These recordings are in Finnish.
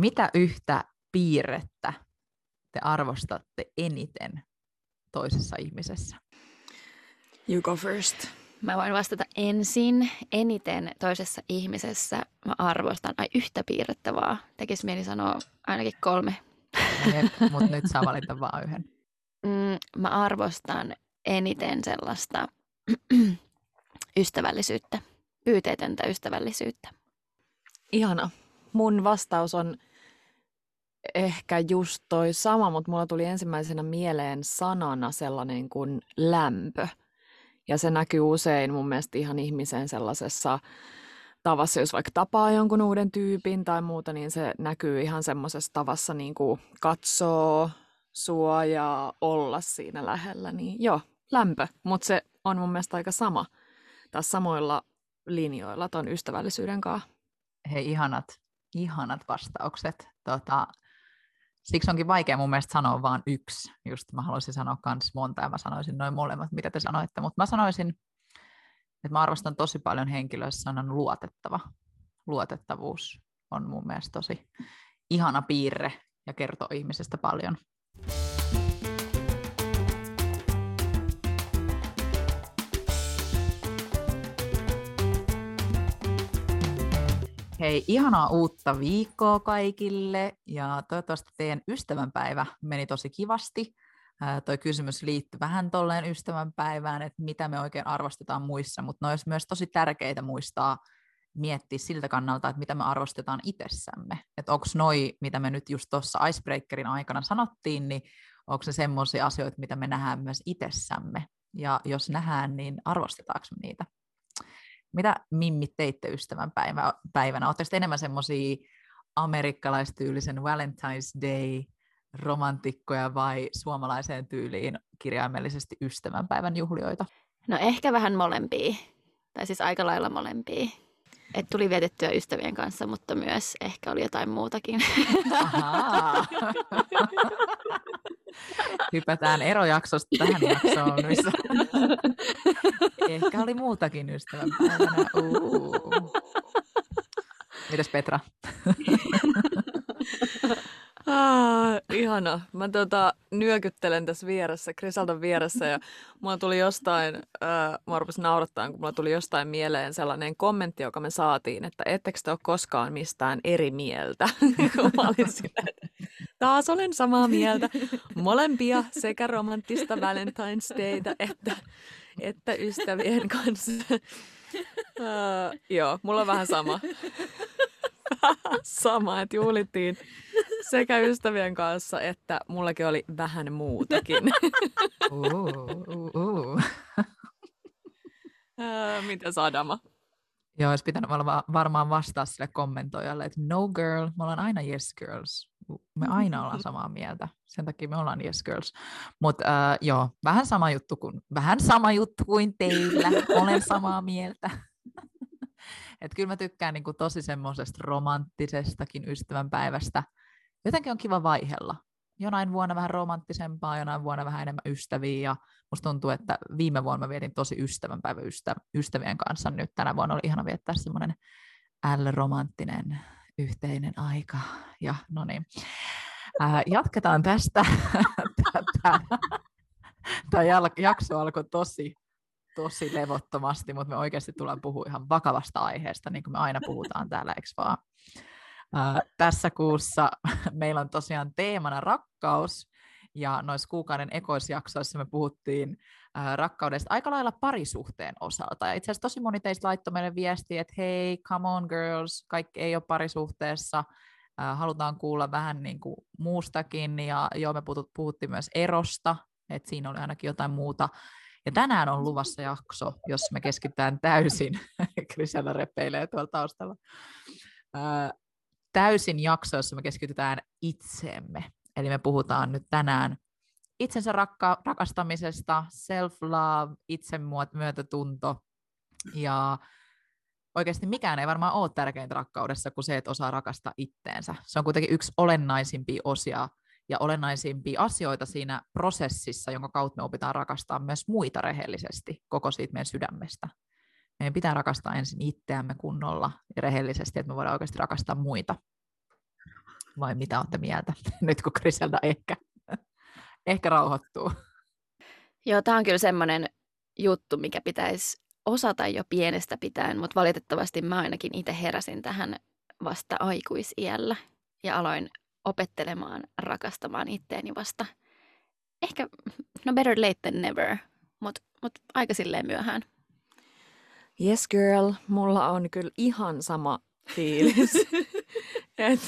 mitä yhtä piirrettä te arvostatte eniten toisessa ihmisessä? You go first. Mä voin vastata ensin. Eniten toisessa ihmisessä mä arvostan, ai yhtä piirrettä vaan. Tekisi mieli sanoa ainakin kolme. Mutta nyt saa valita vaan yhden. Mm, mä arvostan eniten sellaista ystävällisyyttä, pyyteetöntä ystävällisyyttä. Ihana. Mun vastaus on ehkä just toi sama, mutta mulla tuli ensimmäisenä mieleen sanana sellainen kuin lämpö. Ja se näkyy usein mun mielestä ihan ihmisen sellaisessa tavassa, jos vaikka tapaa jonkun uuden tyypin tai muuta, niin se näkyy ihan semmoisessa tavassa niin kuin katsoo sua ja olla siinä lähellä. Niin joo, lämpö, mutta se on mun mielestä aika sama tässä samoilla linjoilla ton ystävällisyyden kanssa. Hei, ihanat, ihanat vastaukset. Tota, siksi onkin vaikea mun mielestä sanoa vain yksi. Just mä haluaisin sanoa myös monta ja mä sanoisin noin molemmat, mitä te sanoitte. Mutta mä sanoisin, että mä arvostan tosi paljon henkilöissä sanan luotettava. Luotettavuus on mun mielestä tosi ihana piirre ja kertoo ihmisestä paljon. Hei, ihanaa uutta viikkoa kaikille ja toivottavasti teidän ystävänpäivä meni tosi kivasti. Ää, toi kysymys liittyy vähän tolleen ystävänpäivään, että mitä me oikein arvostetaan muissa, mutta ne olisi myös tosi tärkeitä muistaa miettiä siltä kannalta, että mitä me arvostetaan itsessämme. Että onko noi, mitä me nyt just tuossa Icebreakerin aikana sanottiin, niin onko se semmoisia asioita, mitä me nähdään myös itsessämme. Ja jos nähdään, niin arvostetaanko me niitä? Mitä mimmit teitte ystävän päivä, päivänä? Oletteko enemmän semmoisia amerikkalaistyylisen Valentine's Day romantikkoja vai suomalaiseen tyyliin kirjaimellisesti ystävänpäivän juhlioita? No ehkä vähän molempia, tai siis aika lailla molempia. Et tuli vietettyä ystävien kanssa, mutta myös ehkä oli jotain muutakin. Hypätään erojaksosta tähän jaksoon, missä ehkä oli muutakin ystävänpäivänä. Uh. Mitäs Petra? Ah, ihana. Mä tota, nyökyttelen tässä vieressä, Krisaltan vieressä ja mulla tuli jostain, äh, mä rupesin naurattaa, kun mulla tuli jostain mieleen sellainen kommentti, joka me saatiin, että ettekö te ole koskaan mistään eri mieltä. mä olin sillä, taas olen samaa mieltä. Molempia sekä romanttista Valentine's Dayta että, että ystävien kanssa. Uh, joo, mulla on vähän sama. sama, että juhlittiin sekä ystävien kanssa, että mullakin oli vähän muutakin. uh, uh, uh. Mitä Sadama? Joo, olisi pitänyt varmaan vastaa sille kommentoijalle, että no girl, me ollaan aina yes girls. Me aina ollaan samaa mieltä. Sen takia me ollaan yes girls. Mutta uh, joo, vähän sama juttu kuin, vähän sama juttu kuin teillä. Olen samaa mieltä. että kyllä mä tykkään niin kuin tosi semmoisesta romanttisestakin ystävänpäivästä. Jotenkin on kiva vaihella. Jonain vuonna vähän romanttisempaa, jonain vuonna vähän enemmän ystäviä. Ja musta tuntuu, että viime vuonna mä vietin tosi ystävänpäivä ystä, ystävien kanssa. Nyt tänä vuonna oli ihana viettää semmoinen L-romanttinen yhteinen aika. Ja no niin. Äh, jatketaan tästä. Tämä jakso alkoi tosi tosi levottomasti, mutta me oikeasti tullaan puhua ihan vakavasta aiheesta, niin kuin me aina puhutaan täällä, eikö vaan? Ää, tässä kuussa meillä on tosiaan teemana rakkaus, ja noissa kuukauden ekoisjaksoissa me puhuttiin ää, rakkaudesta aika lailla parisuhteen osalta. Ja itse asiassa tosi moni teistä laittoi meille viestiä, että hei, come on girls, kaikki ei ole parisuhteessa, ää, halutaan kuulla vähän niin kuin muustakin, ja joo, me puhuttiin myös erosta, että siinä oli ainakin jotain muuta. Ja tänään on luvassa jakso, jos me keskitytään täysin, Krisella repeilee tuolla taustalla, ää, täysin jakso, jossa me keskitytään itseemme. Eli me puhutaan nyt tänään itsensä rakka- rakastamisesta, self-love, itsemyötätunto ja oikeasti mikään ei varmaan ole tärkeintä rakkaudessa kuin se, että osaa rakastaa itteensä. Se on kuitenkin yksi olennaisimpia osia ja olennaisimpia asioita siinä prosessissa, jonka kautta me opitaan rakastaa myös muita rehellisesti koko siitä meidän sydämestä. Meidän pitää rakastaa ensin itseämme kunnolla ja rehellisesti, että me voidaan oikeasti rakastaa muita. Vai mitä olette mieltä, nyt kun Griselda ehkä, ehkä rauhoittuu? Joo, tämä on kyllä semmoinen juttu, mikä pitäisi osata jo pienestä pitäen, mutta valitettavasti mä ainakin itse heräsin tähän vasta aikuisiällä ja aloin opettelemaan rakastamaan itteeni vasta ehkä, no better late than never, mutta mut aika silleen myöhään. Yes girl, mulla on kyllä ihan sama fiilis. Et,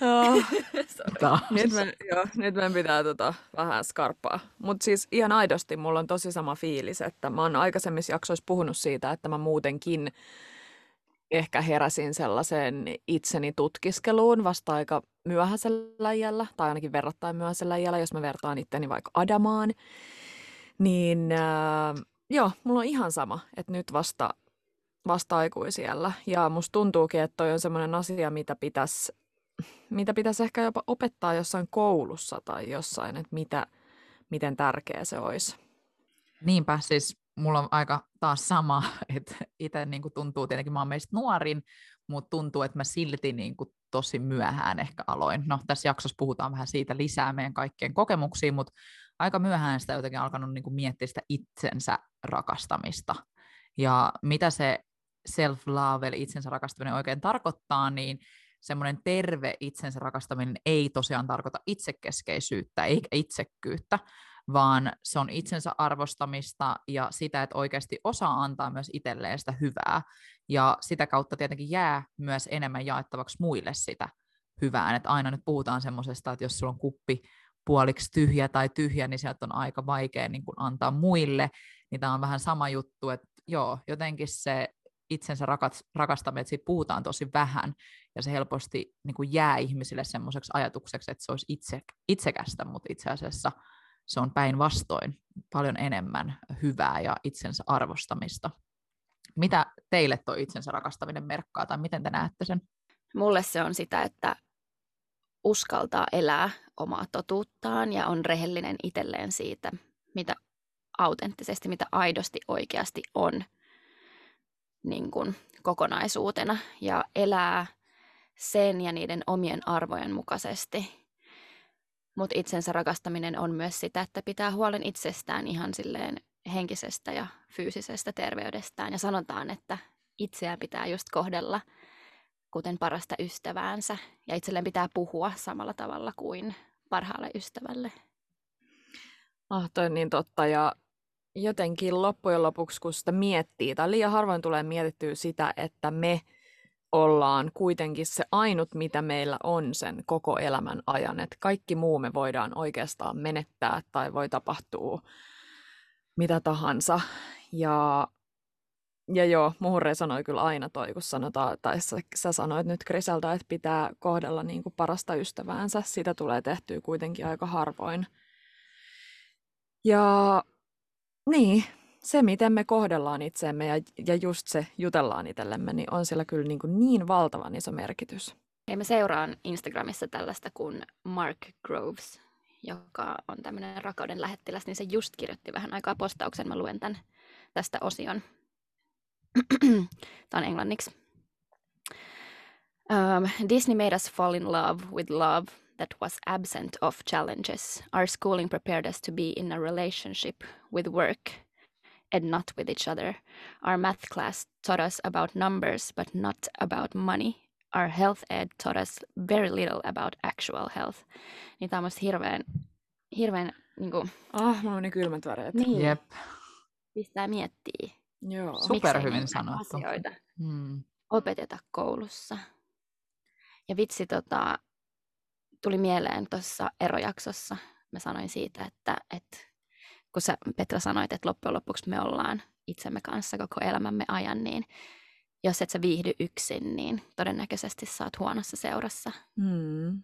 oh, nyt, mä, joo, nyt meidän pitää tota, vähän skarppaa. Mutta siis ihan aidosti mulla on tosi sama fiilis, että mä oon aikaisemmissa jaksoissa puhunut siitä, että mä muutenkin ehkä heräsin sellaiseen itseni tutkiskeluun vasta aika myöhäisellä iällä, tai ainakin verrattain myöhäisellä iällä, jos mä vertaan itteni vaikka Adamaan. Niin äh, joo, mulla on ihan sama, että nyt vasta, vasta aikuisiellä. Ja musta tuntuukin, että toi on semmoinen asia, mitä pitäisi mitä pitäisi ehkä jopa opettaa jossain koulussa tai jossain, että mitä, miten tärkeä se olisi. Niinpä, siis mulla on aika taas sama, että itse niin tuntuu, tietenkin mä oon meistä nuorin, mutta tuntuu, että mä silti niin kuin tosi myöhään ehkä aloin. No tässä jaksossa puhutaan vähän siitä lisää meidän kaikkien kokemuksiin, mutta aika myöhään sitä jotenkin alkanut niin kuin miettiä sitä itsensä rakastamista. Ja mitä se self-love, eli itsensä rakastaminen oikein tarkoittaa, niin semmoinen terve itsensä rakastaminen ei tosiaan tarkoita itsekeskeisyyttä eikä itsekkyyttä, vaan se on itsensä arvostamista ja sitä, että oikeasti osaa antaa myös itselleen sitä hyvää. Ja sitä kautta tietenkin jää myös enemmän jaettavaksi muille sitä hyvää. Että aina nyt puhutaan semmoisesta, että jos sulla on kuppi puoliksi tyhjä tai tyhjä, niin sieltä on aika vaikea niin antaa muille. Niin tämä on vähän sama juttu, että joo, jotenkin se itsensä rakastaminen, että siitä puhutaan tosi vähän, ja se helposti niin kuin jää ihmisille semmoiseksi ajatukseksi, että se olisi itse, itsekästä, mutta itse asiassa se on päinvastoin paljon enemmän hyvää ja itsensä arvostamista. Mitä teille tuo itsensä rakastaminen merkkaa, tai miten te näette sen? Mulle se on sitä, että uskaltaa elää omaa totuuttaan ja on rehellinen itselleen siitä, mitä autenttisesti, mitä aidosti oikeasti on niin kuin kokonaisuutena ja elää sen ja niiden omien arvojen mukaisesti. Mutta itsensä rakastaminen on myös sitä, että pitää huolen itsestään ihan silleen henkisestä ja fyysisestä terveydestään. Ja sanotaan, että itseään pitää just kohdella kuten parasta ystäväänsä. Ja itselleen pitää puhua samalla tavalla kuin parhaalle ystävälle. Ah, toi on niin totta. Ja jotenkin loppujen lopuksi, kun sitä miettii, tai liian harvoin tulee mietittyä sitä, että me ollaan kuitenkin se ainut, mitä meillä on sen koko elämän ajan. Että kaikki muu me voidaan oikeastaan menettää tai voi tapahtua mitä tahansa. Ja, ja joo, muuhun resonoi kyllä aina toi, kun sanotaan, tai sä, sä sanoit nyt Kriseltä, että pitää kohdella niin kuin parasta ystäväänsä. Sitä tulee tehtyä kuitenkin aika harvoin. Ja niin, se miten me kohdellaan itseemme ja, ja just se jutellaan itsellemme, niin on sillä kyllä niin, kuin niin valtavan iso merkitys. Ja mä seuraan Instagramissa tällaista kuin Mark Groves, joka on tämmöinen rakkauden lähettiläs, niin se just kirjoitti vähän aikaa postauksen. Mä luen tämän, tästä osion. Tämä on englanniksi. Um, Disney made us fall in love with love that was absent of challenges. Our schooling prepared us to be in a relationship with work and not with each other. Our math class taught us about numbers, but not about money. Our health ed taught us very little about actual health. Niin tämä on musta hirveän, hirveän niin kuin... Ah, mulla meni kylmät väreet. Niin. Jep. Pistää miettiä. Joo. Super hyvin sanottu. Asioita hmm. opeteta koulussa. Ja vitsi, tota, tuli mieleen tuossa erojaksossa. Mä sanoin siitä, että, että kun sä Petra sanoit, että loppujen lopuksi me ollaan itsemme kanssa koko elämämme ajan, niin jos et sä viihdy yksin, niin todennäköisesti saat huonossa seurassa. Hmm.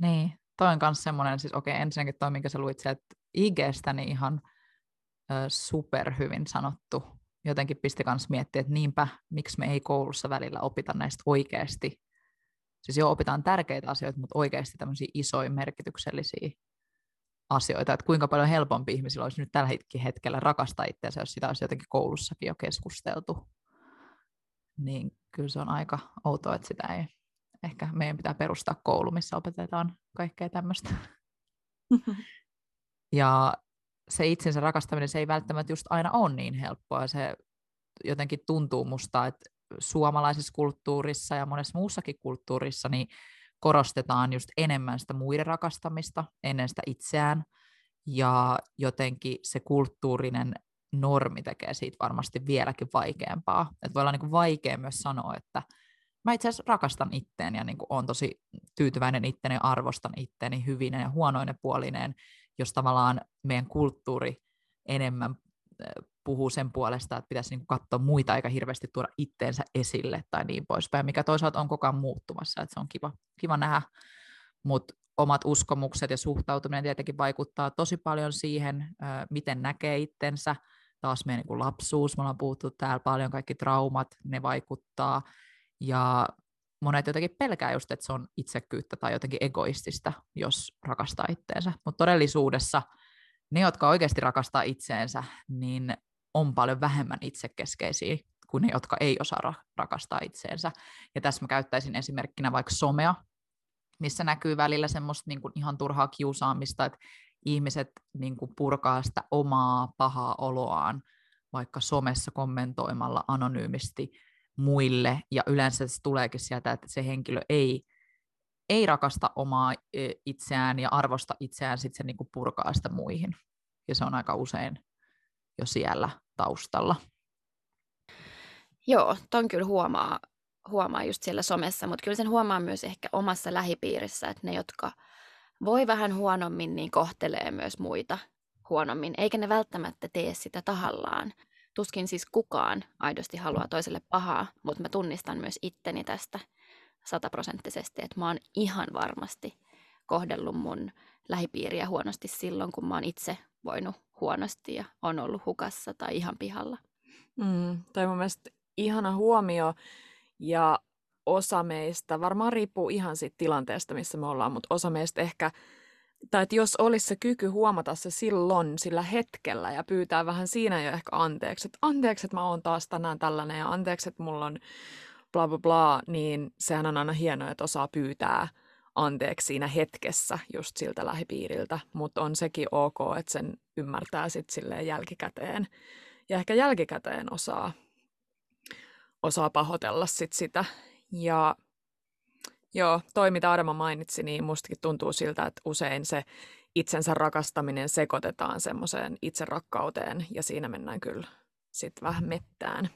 Niin, toi on myös semmoinen, siis okei, ensinnäkin toi, minkä sä luit sieltä IGstä, niin ihan ö, super hyvin sanottu. Jotenkin pisti myös miettiä, että niinpä, miksi me ei koulussa välillä opita näistä oikeasti. Siis jo opitaan tärkeitä asioita, mutta oikeasti tämmöisiä isoja merkityksellisiä asioita, että kuinka paljon helpompi ihmisillä olisi nyt tällä hetkellä rakastaa itseänsä, jos sitä olisi jotenkin koulussakin jo keskusteltu. Niin kyllä se on aika outoa, että sitä ei, ehkä meidän pitää perustaa koulu, missä opetetaan kaikkea tämmöistä. ja se itsensä rakastaminen, se ei välttämättä just aina ole niin helppoa. Se jotenkin tuntuu musta, että suomalaisessa kulttuurissa ja monessa muussakin kulttuurissa niin korostetaan just enemmän sitä muiden rakastamista ennen sitä itseään. Ja jotenkin se kulttuurinen normi tekee siitä varmasti vieläkin vaikeampaa. Että voi olla niin kuin vaikea myös sanoa, että mä itse asiassa rakastan itteen ja niin kuin on tosi tyytyväinen itteni ja arvostan itteeni hyvinen ja huonoinen puolineen, jos tavallaan meidän kulttuuri enemmän puhuu sen puolesta, että pitäisi niin katsoa muita eikä hirveästi tuoda itteensä esille tai niin poispäin, mikä toisaalta on koko ajan muuttumassa, että se on kiva, kiva nähdä, mutta omat uskomukset ja suhtautuminen tietenkin vaikuttaa tosi paljon siihen, miten näkee itsensä, taas meidän niin lapsuus, me ollaan puhuttu täällä paljon, kaikki traumat, ne vaikuttaa, ja monet jotenkin pelkää just, että se on itsekyyttä tai jotenkin egoistista, jos rakastaa itteensä, mutta todellisuudessa ne, jotka oikeasti rakastaa itseensä, niin on paljon vähemmän itsekeskeisiä kuin ne, jotka ei osaa ra- rakastaa itseensä. Ja tässä mä käyttäisin esimerkkinä vaikka somea, missä näkyy välillä semmoista niin kuin ihan turhaa kiusaamista, että ihmiset niin kuin purkaa sitä omaa pahaa oloaan vaikka somessa kommentoimalla anonyymisti muille, ja yleensä se tuleekin sieltä, että se henkilö ei, ei rakasta omaa e, itseään ja arvosta itseään, sitten se niin kuin purkaa sitä muihin. Ja se on aika usein jo siellä taustalla. Joo, ton kyllä huomaa, huomaa just siellä somessa, mutta kyllä sen huomaa myös ehkä omassa lähipiirissä, että ne, jotka voi vähän huonommin, niin kohtelee myös muita huonommin, eikä ne välttämättä tee sitä tahallaan. Tuskin siis kukaan aidosti haluaa toiselle pahaa, mutta mä tunnistan myös itteni tästä sataprosenttisesti, että mä oon ihan varmasti kohdellut mun lähipiiriä huonosti silloin, kun mä oon itse voinut huonosti ja on ollut hukassa tai ihan pihalla. Mm, toi mun mielestä ihana huomio ja osa meistä, varmaan riippuu ihan siitä tilanteesta, missä me ollaan, mutta osa meistä ehkä, tai että jos olisi se kyky huomata se silloin, sillä hetkellä ja pyytää vähän siinä jo ehkä anteeksi, että anteeksi, että mä oon taas tänään tällainen ja anteeksi, että mulla on bla bla bla, niin sehän on aina hienoa, että osaa pyytää anteeksi siinä hetkessä just siltä lähipiiriltä, mutta on sekin ok, että sen ymmärtää sitten silleen jälkikäteen. Ja ehkä jälkikäteen osaa, osaa pahoitella sit sitä. Ja joo, toi mitä Adama mainitsi, niin mustakin tuntuu siltä, että usein se itsensä rakastaminen sekoitetaan semmoiseen itserakkauteen ja siinä mennään kyllä sitten vähän mettään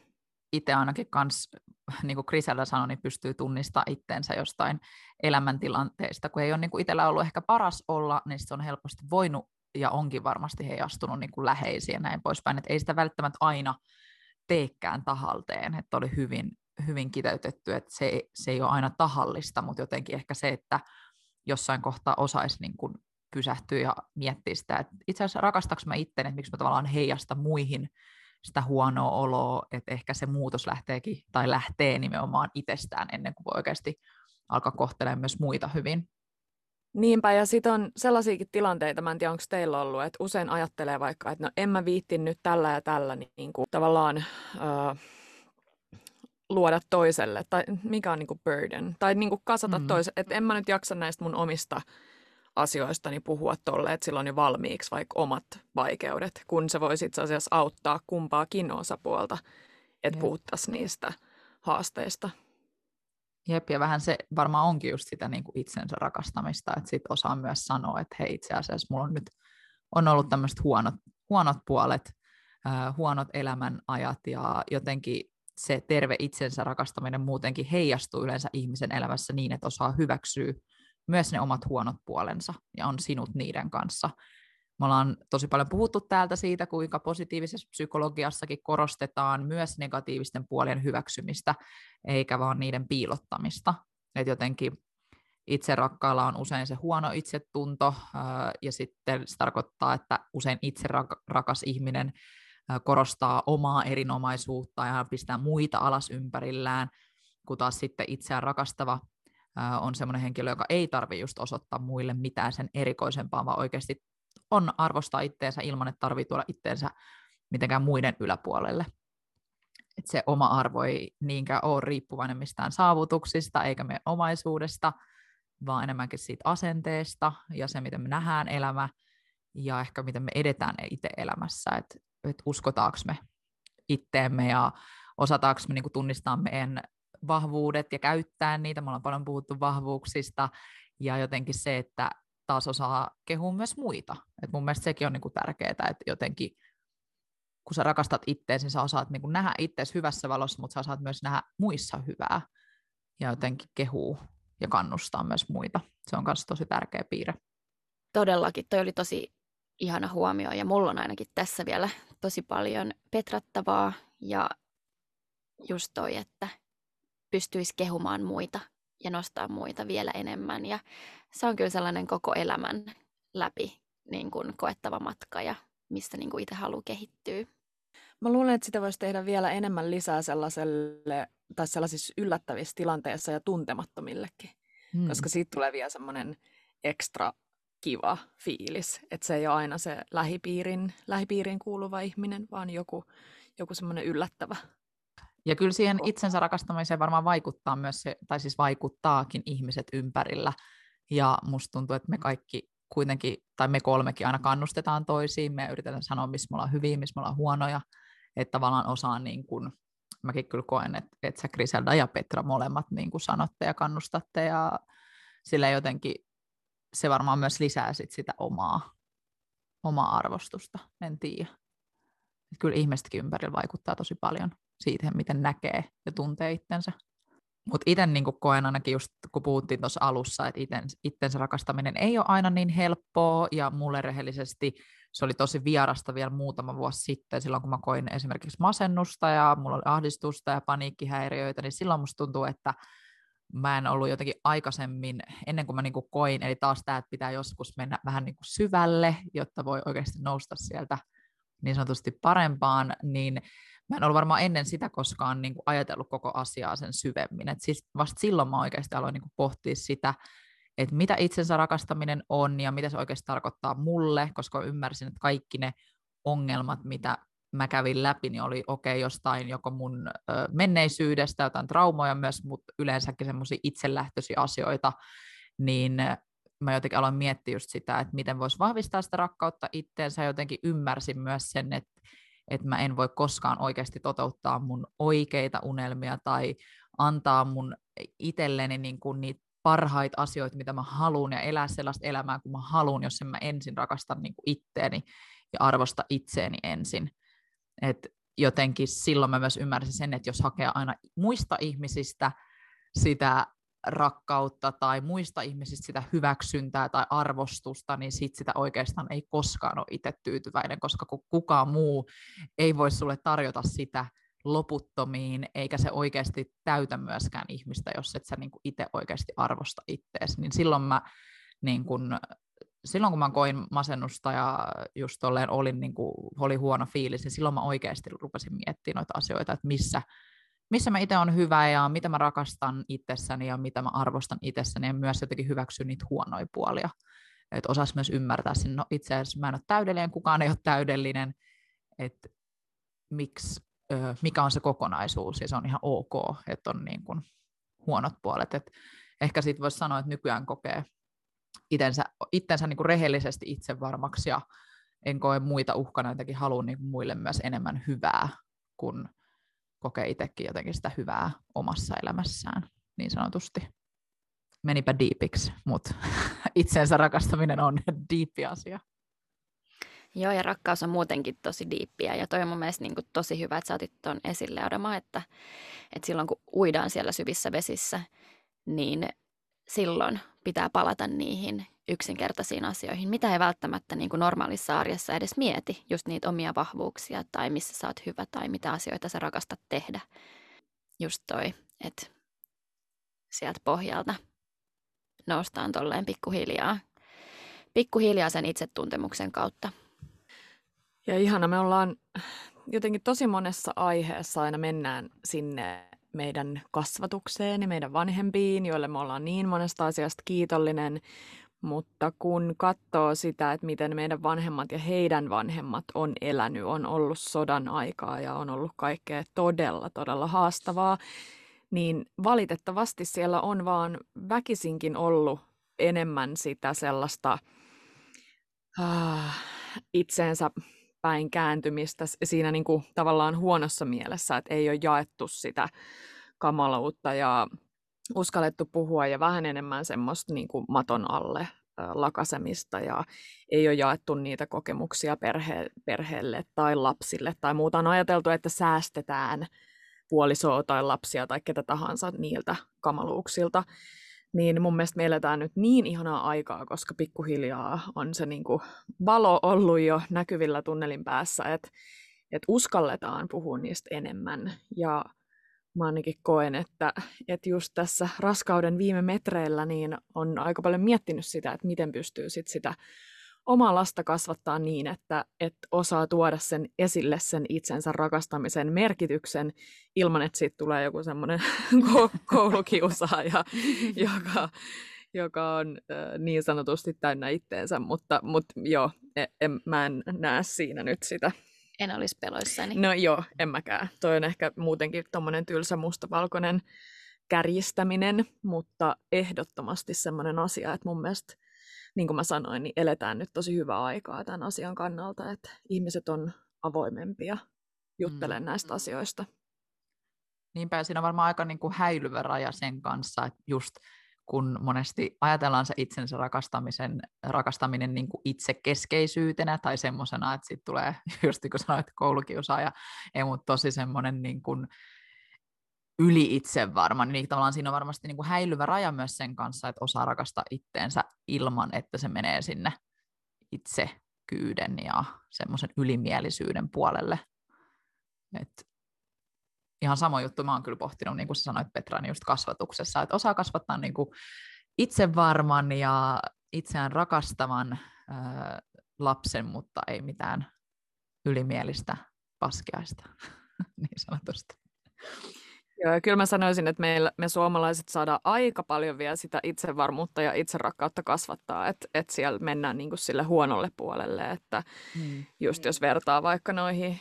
itse ainakin kans, niin kuin Grisellä sanoi, niin pystyy tunnistamaan itteensä jostain elämäntilanteesta. Kun ei ole niin kuin itsellä ollut ehkä paras olla, niin se on helposti voinut ja onkin varmasti heijastunut niin kuin läheisiä ja näin poispäin. Että ei sitä välttämättä aina teekään tahalteen, että oli hyvin, hyvin kiteytetty, että se, se ei ole aina tahallista, mutta jotenkin ehkä se, että jossain kohtaa osaisi niin kuin pysähtyä ja miettiä sitä, että itse asiassa rakastaks mä itteni, että miksi mä tavallaan heijasta muihin sitä huonoa oloa, että ehkä se muutos lähteekin tai lähtee nimenomaan itsestään ennen kuin voi oikeasti alkaa kohtelemaan myös muita hyvin. Niinpä, ja sitten on sellaisiakin tilanteita, mä en tiedä onko teillä ollut, että usein ajattelee vaikka, että no en mä viitti nyt tällä ja tällä niin kuin tavallaan äh, luoda toiselle, tai mikä on niin kuin burden, tai niin kuin kasata mm. toiselle, että en mä nyt jaksa näistä mun omista asioista niin puhua tolle, että silloin jo valmiiksi vaikka omat vaikeudet, kun se voisi itse asiassa auttaa kumpaakin osapuolta, että puhuttaisiin niistä haasteista. Jep, ja vähän se varmaan onkin just sitä niin kuin itsensä rakastamista, että sit osaa myös sanoa, että hei itse asiassa mulla on nyt on ollut tämmöiset huonot, huonot puolet, äh, huonot elämänajat ja jotenkin se terve itsensä rakastaminen muutenkin heijastuu yleensä ihmisen elämässä niin, että osaa hyväksyä myös ne omat huonot puolensa ja on sinut niiden kanssa. Me ollaan tosi paljon puhuttu täältä siitä, kuinka positiivisessa psykologiassakin korostetaan myös negatiivisten puolien hyväksymistä, eikä vaan niiden piilottamista. Et jotenkin itse rakkaalla on usein se huono itsetunto, ja sitten se tarkoittaa, että usein itse rakas ihminen korostaa omaa erinomaisuutta ja pistää muita alas ympärillään, kun taas sitten itseään rakastava on semmoinen henkilö, joka ei tarvi just osoittaa muille mitään sen erikoisempaa, vaan oikeasti on arvostaa itteensä ilman, että tarvii tuoda itteensä mitenkään muiden yläpuolelle. että se oma arvo ei niinkään ole riippuvainen mistään saavutuksista eikä meidän omaisuudesta, vaan enemmänkin siitä asenteesta ja se, miten me nähdään elämä ja ehkä miten me edetään itse elämässä, että et uskotaanko me itteemme ja osataanko me niinku tunnistaa meidän vahvuudet ja käyttää niitä. Me ollaan paljon puhuttu vahvuuksista ja jotenkin se, että taas osaa kehua myös muita. Et mun mielestä sekin on niinku tärkeää, että jotenkin kun sä rakastat itteesi, niin sä osaat niinku nähdä itseäsi hyvässä valossa, mutta sä osaat myös nähdä muissa hyvää ja jotenkin kehuu ja kannustaa myös muita. Se on myös tosi tärkeä piirre. Todellakin, toi oli tosi ihana huomio ja mulla on ainakin tässä vielä tosi paljon petrattavaa ja just toi, että pystyisi kehumaan muita ja nostaa muita vielä enemmän ja se on kyllä sellainen koko elämän läpi niin kuin koettava matka ja mistä niin kuin itse haluaa kehittyä. Mä luulen, että sitä voisi tehdä vielä enemmän lisää sellaiselle, tai sellaisissa yllättävissä tilanteissa ja tuntemattomillekin. Hmm. Koska siitä tulee vielä semmoinen ekstra kiva fiilis, että se ei ole aina se lähipiirin, lähipiiriin kuuluva ihminen, vaan joku, joku semmoinen yllättävä. Ja kyllä siihen itsensä rakastamiseen varmaan vaikuttaa myös se, tai siis vaikuttaakin ihmiset ympärillä. Ja musta tuntuu, että me kaikki kuitenkin, tai me kolmekin aina kannustetaan toisiin, me yritetään sanoa, missä me ollaan hyviä, missä me ollaan huonoja, että tavallaan osaan niin kuin, mäkin kyllä koen, että, että sä Griselda ja Petra molemmat niin kuin sanotte ja kannustatte ja sillä jotenkin se varmaan myös lisää sit sitä omaa, omaa arvostusta, en tiedä. Kyllä ihmisetkin ympärillä vaikuttaa tosi paljon siitä, miten näkee ja tuntee itsensä. Mutta itse niin koen ainakin just, kun puhuttiin tuossa alussa, että iten, itsensä rakastaminen ei ole aina niin helppoa, ja mulle rehellisesti se oli tosi vierasta vielä muutama vuosi sitten, silloin kun mä koin esimerkiksi masennusta ja mulla oli ahdistusta ja paniikkihäiriöitä, niin silloin musta tuntuu, että mä en ollut jotenkin aikaisemmin, ennen kuin mä niin kuin koin, eli taas tämä, että pitää joskus mennä vähän niin kuin syvälle, jotta voi oikeasti nousta sieltä niin sanotusti parempaan, niin mä en ollut varmaan ennen sitä koskaan niin kuin ajatellut koko asiaa sen syvemmin. Et siis vasta silloin mä oikeasti aloin niin kuin pohtia sitä, että mitä itsensä rakastaminen on ja mitä se oikeasti tarkoittaa mulle, koska ymmärsin, että kaikki ne ongelmat, mitä mä kävin läpi, niin oli okei okay, jostain joko mun ö, menneisyydestä, jotain traumoja myös, mutta yleensäkin semmoisia itselähtöisiä asioita, niin mä jotenkin aloin miettiä just sitä, että miten voisi vahvistaa sitä rakkautta itteensä, jotenkin ymmärsin myös sen, että, että mä en voi koskaan oikeasti toteuttaa mun oikeita unelmia tai antaa mun itselleni niin kuin niitä parhaita asioita, mitä mä haluan, ja elää sellaista elämää kuin mä haluan, jos en mä ensin rakasta niin kuin itteeni ja arvosta itseeni ensin. Et jotenkin silloin mä myös ymmärsin sen, että jos hakee aina muista ihmisistä sitä rakkautta tai muista ihmisistä sitä hyväksyntää tai arvostusta, niin sit sitä oikeastaan ei koskaan ole itse tyytyväinen, koska kukaan muu ei voi sulle tarjota sitä loputtomiin, eikä se oikeasti täytä myöskään ihmistä, jos et sä niin itse oikeasti arvosta itteesi. Niin silloin mä niin kun, silloin kun mä koin masennusta ja just tolleen olin, niin kuin, oli huono fiilis, niin silloin mä oikeasti rupesin miettimään noita asioita, että missä, missä mä itse on hyvä ja mitä mä rakastan itsessäni ja mitä mä arvostan itsessäni ja myös jotenkin hyväksyn niitä huonoja puolia. Että osas myös ymmärtää sen, no itse asiassa mä en ole täydellinen, kukaan ei ole täydellinen, että miksi, mikä on se kokonaisuus ja se on ihan ok, että on niin kuin huonot puolet. Et ehkä siitä voisi sanoa, että nykyään kokee itsensä, itsensä niin kuin rehellisesti itsevarmaksi ja en koe muita uhkana, jotenkin haluan niin muille myös enemmän hyvää, kun kokee itsekin jotenkin sitä hyvää omassa elämässään, niin sanotusti. Menipä diipiksi, mutta itsensä rakastaminen on diippi asia. Joo, ja rakkaus on muutenkin tosi diippiä, ja toi on mun mielestä niin kuin tosi hyvä, että sä otit tuon esille, Adama, että, että silloin kun uidaan siellä syvissä vesissä, niin silloin pitää palata niihin yksinkertaisiin asioihin, mitä ei välttämättä niin kuin normaalissa arjessa edes mieti, just niitä omia vahvuuksia tai missä sä oot hyvä tai mitä asioita sä rakastat tehdä. Just toi, että sieltä pohjalta noustaan tolleen pikkuhiljaa, pikkuhiljaa sen itsetuntemuksen kautta. Ja ihana, me ollaan jotenkin tosi monessa aiheessa aina mennään sinne meidän kasvatukseen ja meidän vanhempiin, joille me ollaan niin monesta asiasta kiitollinen. Mutta kun katsoo sitä, että miten meidän vanhemmat ja heidän vanhemmat on elänyt, on ollut sodan aikaa ja on ollut kaikkea todella, todella haastavaa, niin valitettavasti siellä on vaan väkisinkin ollut enemmän sitä sellaista äh, itseensä päin kääntymistä siinä niin kuin tavallaan huonossa mielessä, että ei ole jaettu sitä kamaluutta ja uskallettu puhua ja vähän enemmän semmoista niin kuin maton alle lakasemista ja ei ole jaettu niitä kokemuksia perhe, perheelle tai lapsille tai muuta. On ajateltu, että säästetään puolisoa tai lapsia tai ketä tahansa niiltä kamaluuksilta. Niin mun mielestä me eletään nyt niin ihanaa aikaa, koska pikkuhiljaa on se niin kuin valo ollut jo näkyvillä tunnelin päässä, että, että uskalletaan puhua niistä enemmän. Ja mä ainakin koen, että, että just tässä raskauden viime metreillä niin on aika paljon miettinyt sitä, että miten pystyy sit sitä omaa lasta kasvattaa niin, että, että osaa tuoda sen esille sen itsensä rakastamisen merkityksen ilman, että siitä tulee joku semmoinen koulukiusaaja, joka, joka on niin sanotusti täynnä itteensä, mutta, mutta joo, en, en, mä en näe siinä nyt sitä en olisi peloissani. No joo, en mäkään. Toi on ehkä muutenkin tuommoinen tylsä mustavalkoinen kärjistäminen, mutta ehdottomasti semmoinen asia, että mun mielestä, niin kuin mä sanoin, niin eletään nyt tosi hyvää aikaa tämän asian kannalta, että ihmiset on avoimempia juttelemaan mm. näistä asioista. Niinpä, siinä on varmaan aika niin kuin häilyvä raja sen kanssa, että just kun monesti ajatellaan se itsensä rakastamisen, rakastaminen niin kuin itsekeskeisyytenä tai semmoisena, että sitten tulee, just niin kuin sanoit, koulukiusaaja, ei, mutta tosi semmoinen niin kuin yli itsevarma, niin tavallaan siinä on varmasti niin kuin häilyvä raja myös sen kanssa, että osaa rakastaa itteensä ilman, että se menee sinne itsekyyden ja semmoisen ylimielisyyden puolelle. Et ihan sama juttu mä oon kyllä pohtinut, niin kuin sä sanoit Petra, niin just kasvatuksessa, että osaa kasvattaa niin kuin itsevarman ja itseään rakastavan äh, lapsen, mutta ei mitään ylimielistä paskiaista, niin sanotusti. Joo, kyllä mä sanoisin, että meillä, me suomalaiset saadaan aika paljon vielä sitä itsevarmuutta ja itserakkautta kasvattaa, että, että siellä mennään niin kuin sille huonolle puolelle, että hmm. just jos vertaa vaikka noihin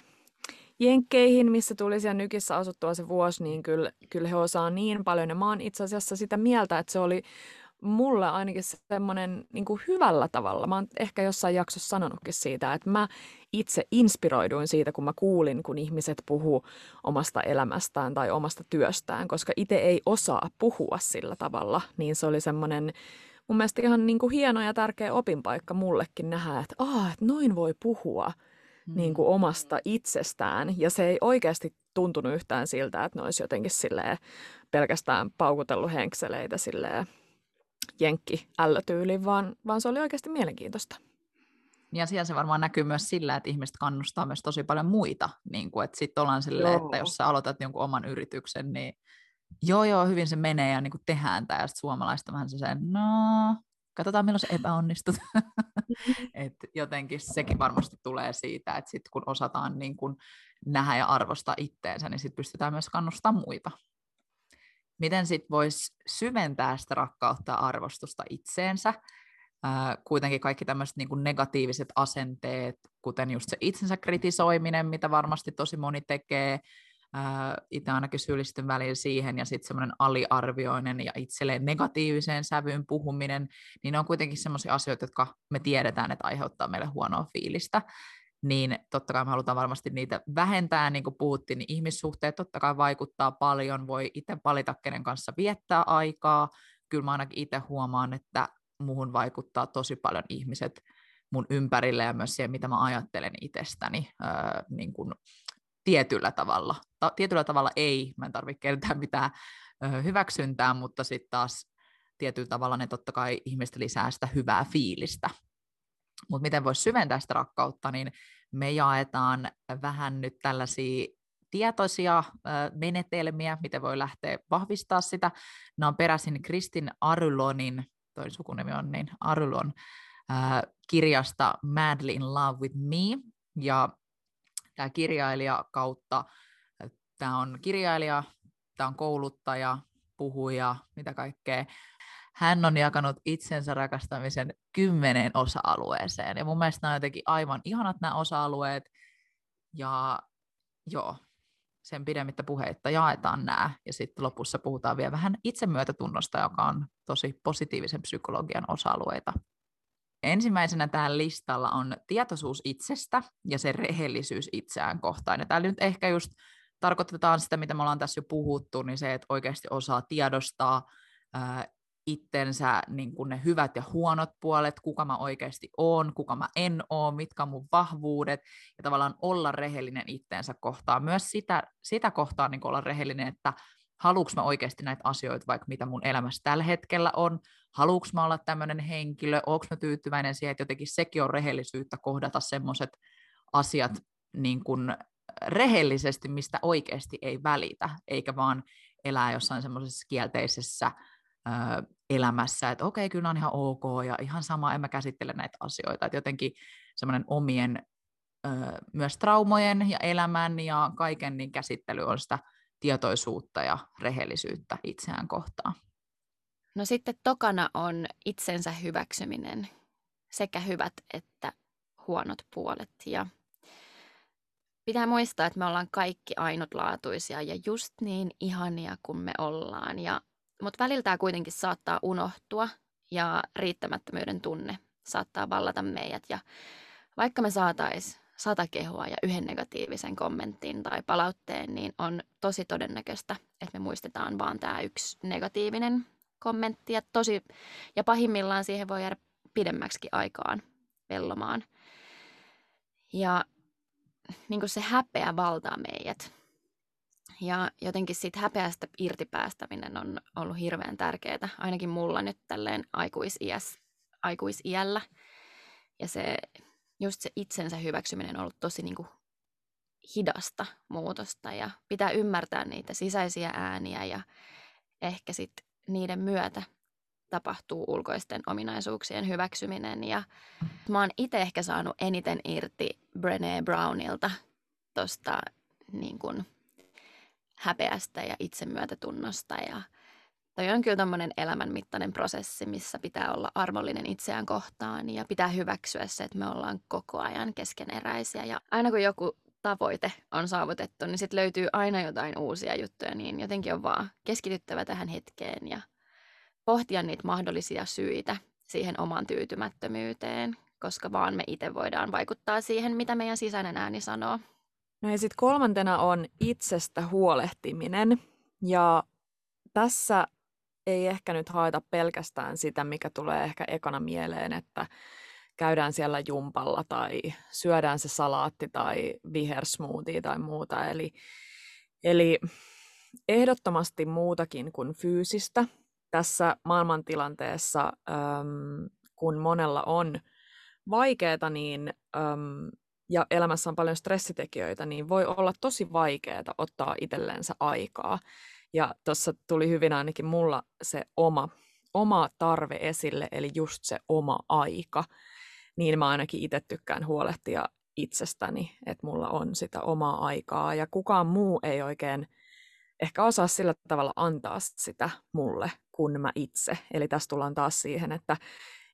jenkkeihin, missä tuli siellä nykissä asuttua se vuosi, niin kyllä, kyllä he osaa niin paljon. Ja mä oon itse asiassa sitä mieltä, että se oli mulle ainakin semmoinen niin hyvällä tavalla. Mä oon ehkä jossain jaksossa sanonutkin siitä, että mä itse inspiroiduin siitä, kun mä kuulin, kun ihmiset puhuu omasta elämästään tai omasta työstään, koska itse ei osaa puhua sillä tavalla. Niin se oli semmoinen mun mielestä ihan niin kuin hieno ja tärkeä opinpaikka mullekin nähdä, että, Aa, että noin voi puhua – niin kuin mm. omasta itsestään. Ja se ei oikeasti tuntunut yhtään siltä, että ne olisi jotenkin silleen pelkästään paukutellut henkseleitä silleen jenkki ällötyyliin, vaan, vaan se oli oikeasti mielenkiintoista. Ja siellä se varmaan näkyy myös sillä, että ihmiset kannustaa myös tosi paljon muita. Niin kuin, että sitten ollaan silleen, joo. että jos sä aloitat jonkun oman yrityksen, niin joo joo, hyvin se menee ja niin kuin tehdään tämä. Ja sitten suomalaista vähän se sen, no katsotaan milloin se epäonnistut. et jotenkin sekin varmasti tulee siitä, että sit kun osataan niin kun nähdä ja arvostaa itteensä, niin sit pystytään myös kannustamaan muita. Miten sitten voisi syventää sitä rakkautta ja arvostusta itseensä? Kuitenkin kaikki tämmöiset niin negatiiviset asenteet, kuten just se itsensä kritisoiminen, mitä varmasti tosi moni tekee, itse ainakin syyllistyn välillä siihen, ja sitten semmoinen aliarvioinen ja itselleen negatiiviseen sävyyn puhuminen, niin ne on kuitenkin semmoisia asioita, jotka me tiedetään, että aiheuttaa meille huonoa fiilistä. Niin totta kai me halutaan varmasti niitä vähentää, niin kuin puhuttiin, niin ihmissuhteet totta kai vaikuttaa paljon, voi itse valita, kenen kanssa viettää aikaa. Kyllä mä ainakin itse huomaan, että muuhun vaikuttaa tosi paljon ihmiset mun ympärille ja myös siihen, mitä mä ajattelen itsestäni öö, niin kuin tietyllä tavalla. Ta- tietyllä tavalla ei, mä en tarvitse kertaa mitään ö, hyväksyntää, mutta sitten taas tietyllä tavalla ne totta kai ihmistä lisää sitä hyvää fiilistä. Mutta miten voisi syventää sitä rakkautta, niin me jaetaan vähän nyt tällaisia tietoisia menetelmiä, miten voi lähteä vahvistaa sitä. Nämä on peräisin Kristin Arylonin, toi sukunimi on niin, Arylon, ö, kirjasta Madly in Love with Me, ja tämä kirjailija kautta, tämä on kirjailija, tämä on kouluttaja, puhuja, mitä kaikkea. hän on jakanut itsensä rakastamisen kymmeneen osa-alueeseen. Ja mun mielestä nämä on jotenkin aivan ihanat nämä osa-alueet. Ja joo, sen pidemmittä puheitta jaetaan nämä. Ja sitten lopussa puhutaan vielä vähän itsemyötätunnosta, joka on tosi positiivisen psykologian osa-alueita. Ensimmäisenä tällä listalla on tietoisuus itsestä ja se rehellisyys itseään kohtaan. Ja täällä nyt ehkä just tarkoitetaan sitä, mitä me ollaan tässä jo puhuttu, niin se, että oikeasti osaa tiedostaa ää, itsensä niin kuin ne hyvät ja huonot puolet, kuka mä oikeasti oon, kuka mä en oo, mitkä on mun vahvuudet, ja tavallaan olla rehellinen itteensä kohtaan. Myös sitä, sitä kohtaa niin olla rehellinen, että haluuks mä oikeasti näitä asioita, vaikka mitä mun elämässä tällä hetkellä on, haluuks mä olla tämmöinen henkilö, onko mä tyytyväinen siihen, että jotenkin sekin on rehellisyyttä kohdata semmoiset asiat niin kuin rehellisesti, mistä oikeasti ei välitä, eikä vaan elää jossain semmoisessa kielteisessä ö, elämässä, että okei, kyllä on ihan ok ja ihan sama, en mä käsittele näitä asioita, että jotenkin semmoinen omien ö, myös traumojen ja elämän ja kaiken niin käsittely on sitä tietoisuutta ja rehellisyyttä itseään kohtaan. No sitten tokana on itsensä hyväksyminen, sekä hyvät että huonot puolet. Ja pitää muistaa, että me ollaan kaikki ainutlaatuisia ja just niin ihania kuin me ollaan. Ja, mutta välillä kuitenkin saattaa unohtua ja riittämättömyyden tunne saattaa vallata meidät. Ja vaikka me saatais sata kehua ja yhden negatiivisen kommentin tai palautteen, niin on tosi todennäköistä, että me muistetaan vaan tämä yksi negatiivinen kommentti. Ja, tosi, ja pahimmillaan siihen voi jäädä pidemmäksi aikaan vellomaan. Ja niin kuin se häpeä valtaa meidät. Ja jotenkin siitä häpeästä irti päästäminen on ollut hirveän tärkeää, ainakin mulla nyt tälleen aikuisiäs, aikuisiällä. Ja se, just se itsensä hyväksyminen on ollut tosi niin kuin hidasta muutosta ja pitää ymmärtää niitä sisäisiä ääniä ja ehkä sitten niiden myötä tapahtuu ulkoisten ominaisuuksien hyväksyminen. Ja mä oon itse ehkä saanut eniten irti Brené Brownilta tuosta niin kuin häpeästä ja itsemyötätunnosta. Ja toi on kyllä tämmöinen elämänmittainen prosessi, missä pitää olla armollinen itseään kohtaan ja pitää hyväksyä se, että me ollaan koko ajan keskeneräisiä. Ja aina kun joku tavoite on saavutettu, niin sitten löytyy aina jotain uusia juttuja, niin jotenkin on vaan keskityttävä tähän hetkeen ja pohtia niitä mahdollisia syitä siihen omaan tyytymättömyyteen, koska vaan me itse voidaan vaikuttaa siihen, mitä meidän sisäinen ääni sanoo. No ja sitten kolmantena on itsestä huolehtiminen. Ja tässä ei ehkä nyt haeta pelkästään sitä, mikä tulee ehkä ekana mieleen, että käydään siellä jumpalla tai syödään se salaatti tai vihersmoothie tai muuta. Eli, eli ehdottomasti muutakin kuin fyysistä tässä maailmantilanteessa, äm, kun monella on vaikeaa niin, äm, ja elämässä on paljon stressitekijöitä, niin voi olla tosi vaikeaa ottaa itsellensä aikaa. Ja tuossa tuli hyvin ainakin mulla se oma, oma tarve esille, eli just se oma aika. Niin mä ainakin itse tykkään huolehtia itsestäni, että mulla on sitä omaa aikaa ja kukaan muu ei oikein ehkä osaa sillä tavalla antaa sitä mulle kuin mä itse. Eli tässä tullaan taas siihen, että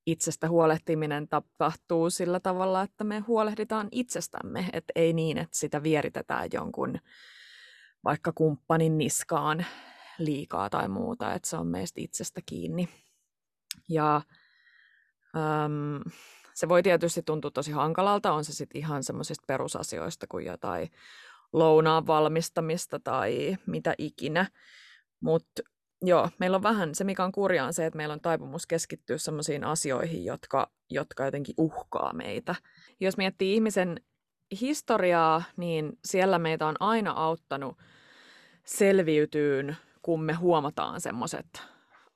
itsestä huolehtiminen tapahtuu sillä tavalla, että me huolehditaan itsestämme, että ei niin, että sitä vieritetään jonkun vaikka kumppanin niskaan liikaa tai muuta, että se on meistä itsestä kiinni. Ja äm, se voi tietysti tuntua tosi hankalalta, on se sitten ihan semmoisista perusasioista kuin jotain lounaan valmistamista tai mitä ikinä. Mutta joo, meillä on vähän, se mikä on kurjaa on se, että meillä on taipumus keskittyä sellaisiin asioihin, jotka, jotka jotenkin uhkaa meitä. Jos miettii ihmisen historiaa, niin siellä meitä on aina auttanut selviytyyn, kun me huomataan semmoiset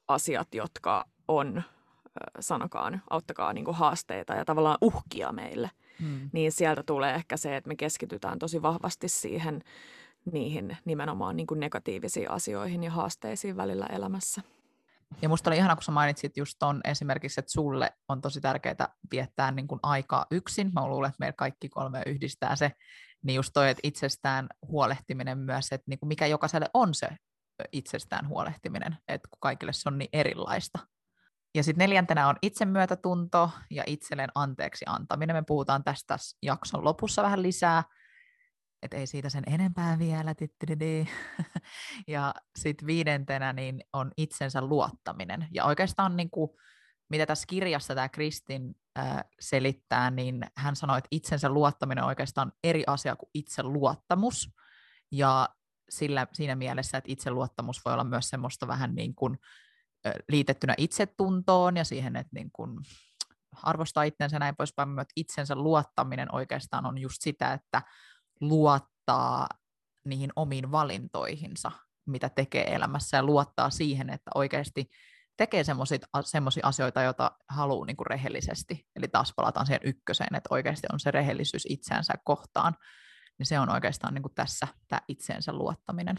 asiat, jotka on, sanokaan, auttakaa niin haasteita ja tavallaan uhkia meille. Mm. Niin sieltä tulee ehkä se, että me keskitytään tosi vahvasti siihen niihin nimenomaan niin kuin negatiivisiin asioihin ja haasteisiin välillä elämässä. Ja musta oli ihana, kun sä mainitsit just ton esimerkiksi, että sulle on tosi tärkeää viettää niin kuin aikaa yksin. Mä luulen, että meillä kaikki kolme yhdistää se. Niin just toi, että itsestään huolehtiminen myös, että niin kuin mikä jokaiselle on se itsestään huolehtiminen, että kun kaikille se on niin erilaista. Ja sitten neljäntenä on itsemyötätunto ja itselleen anteeksi antaminen. Me puhutaan tästä jakson lopussa vähän lisää, että ei siitä sen enempää vielä. ja sitten viidentenä niin on itsensä luottaminen. Ja oikeastaan niin kuin, mitä tässä kirjassa tämä Kristin äh, selittää, niin hän sanoi, että itsensä luottaminen on oikeastaan eri asia kuin itse luottamus. Ja sillä, siinä mielessä, että itseluottamus voi olla myös semmoista vähän niin kuin, liitettynä itsetuntoon ja siihen, että niin kuin arvostaa itsensä näin poispäin, mutta itsensä luottaminen oikeastaan on just sitä, että luottaa niihin omiin valintoihinsa, mitä tekee elämässä ja luottaa siihen, että oikeasti tekee semmoisia asioita, joita haluaa niin kuin rehellisesti. Eli taas palataan siihen ykköseen, että oikeasti on se rehellisyys itseänsä kohtaan. Niin se on oikeastaan niin kuin tässä tämä itseensä luottaminen.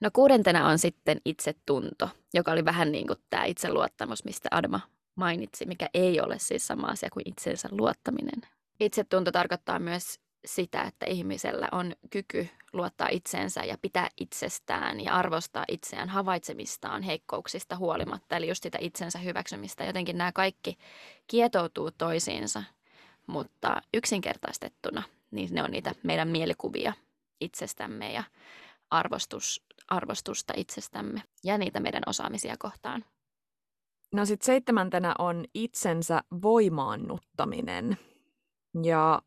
No kuudentena on sitten itsetunto, joka oli vähän niin kuin tämä itseluottamus, mistä Adma mainitsi, mikä ei ole siis sama asia kuin itsensä luottaminen. Itsetunto tarkoittaa myös sitä, että ihmisellä on kyky luottaa itseensä ja pitää itsestään ja arvostaa itseään havaitsemistaan heikkouksista huolimatta, eli just sitä itsensä hyväksymistä. Jotenkin nämä kaikki kietoutuu toisiinsa, mutta yksinkertaistettuna, niin ne on niitä meidän mielikuvia itsestämme ja arvostus, arvostusta itsestämme ja niitä meidän osaamisia kohtaan. No sitten seitsemäntenä on itsensä voimaannuttaminen. Ja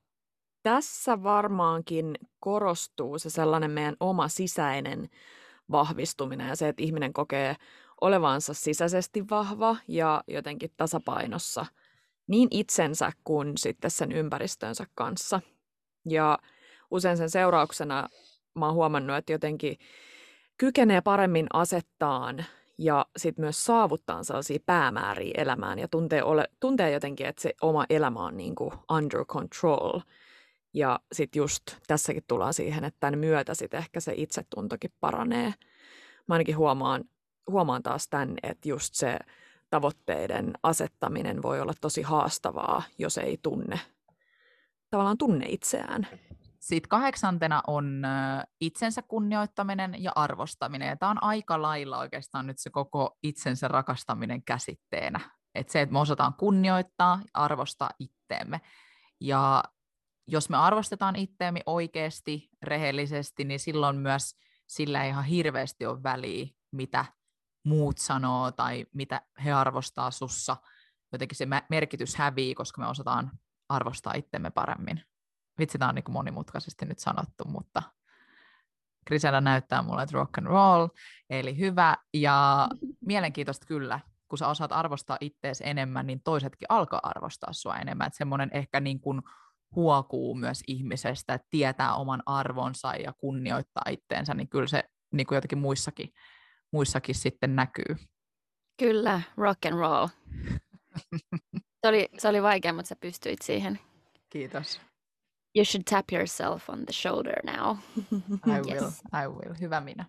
tässä varmaankin korostuu se sellainen meidän oma sisäinen vahvistuminen ja se, että ihminen kokee olevansa sisäisesti vahva ja jotenkin tasapainossa niin itsensä kuin sitten sen ympäristönsä kanssa. Ja usein sen seurauksena mä oon huomannut, että jotenkin kykenee paremmin asettaan ja sitten myös saavuttaa sellaisia päämääriä elämään ja tuntee, ole, tuntee jotenkin, että se oma elämä on niin kuin under control. Ja sitten just tässäkin tullaan siihen, että tämän myötä sitten ehkä se itsetuntokin paranee. Mä ainakin huomaan, huomaan taas tämän, että just se tavoitteiden asettaminen voi olla tosi haastavaa, jos ei tunne, tavallaan tunne itseään. Sitten kahdeksantena on itsensä kunnioittaminen ja arvostaminen. Ja tämä on aika lailla oikeastaan nyt se koko itsensä rakastaminen käsitteenä. Että se, että me osataan kunnioittaa ja arvostaa itteemme. Ja jos me arvostetaan itteemme oikeasti, rehellisesti, niin silloin myös sillä ei ihan hirveästi ole väliä, mitä muut sanoo tai mitä he arvostaa sussa. Jotenkin se merkitys hävii, koska me osataan arvostaa itsemme paremmin. Vitsi, tämä on niin monimutkaisesti nyt sanottu, mutta Grisella näyttää mulle, että rock and roll, eli hyvä ja mielenkiintoista kyllä, kun sä osaat arvostaa ittees enemmän, niin toisetkin alkaa arvostaa sua enemmän, että semmoinen ehkä niin kuin huokuu myös ihmisestä, että tietää oman arvonsa ja kunnioittaa itteensä, niin kyllä se niin kuin jotenkin muissakin, muissakin sitten näkyy. Kyllä, rock and roll. se, oli, se oli vaikea, mutta sä pystyit siihen. Kiitos. You should tap yourself on the shoulder now. I will, yes. I will. Hyvä minä.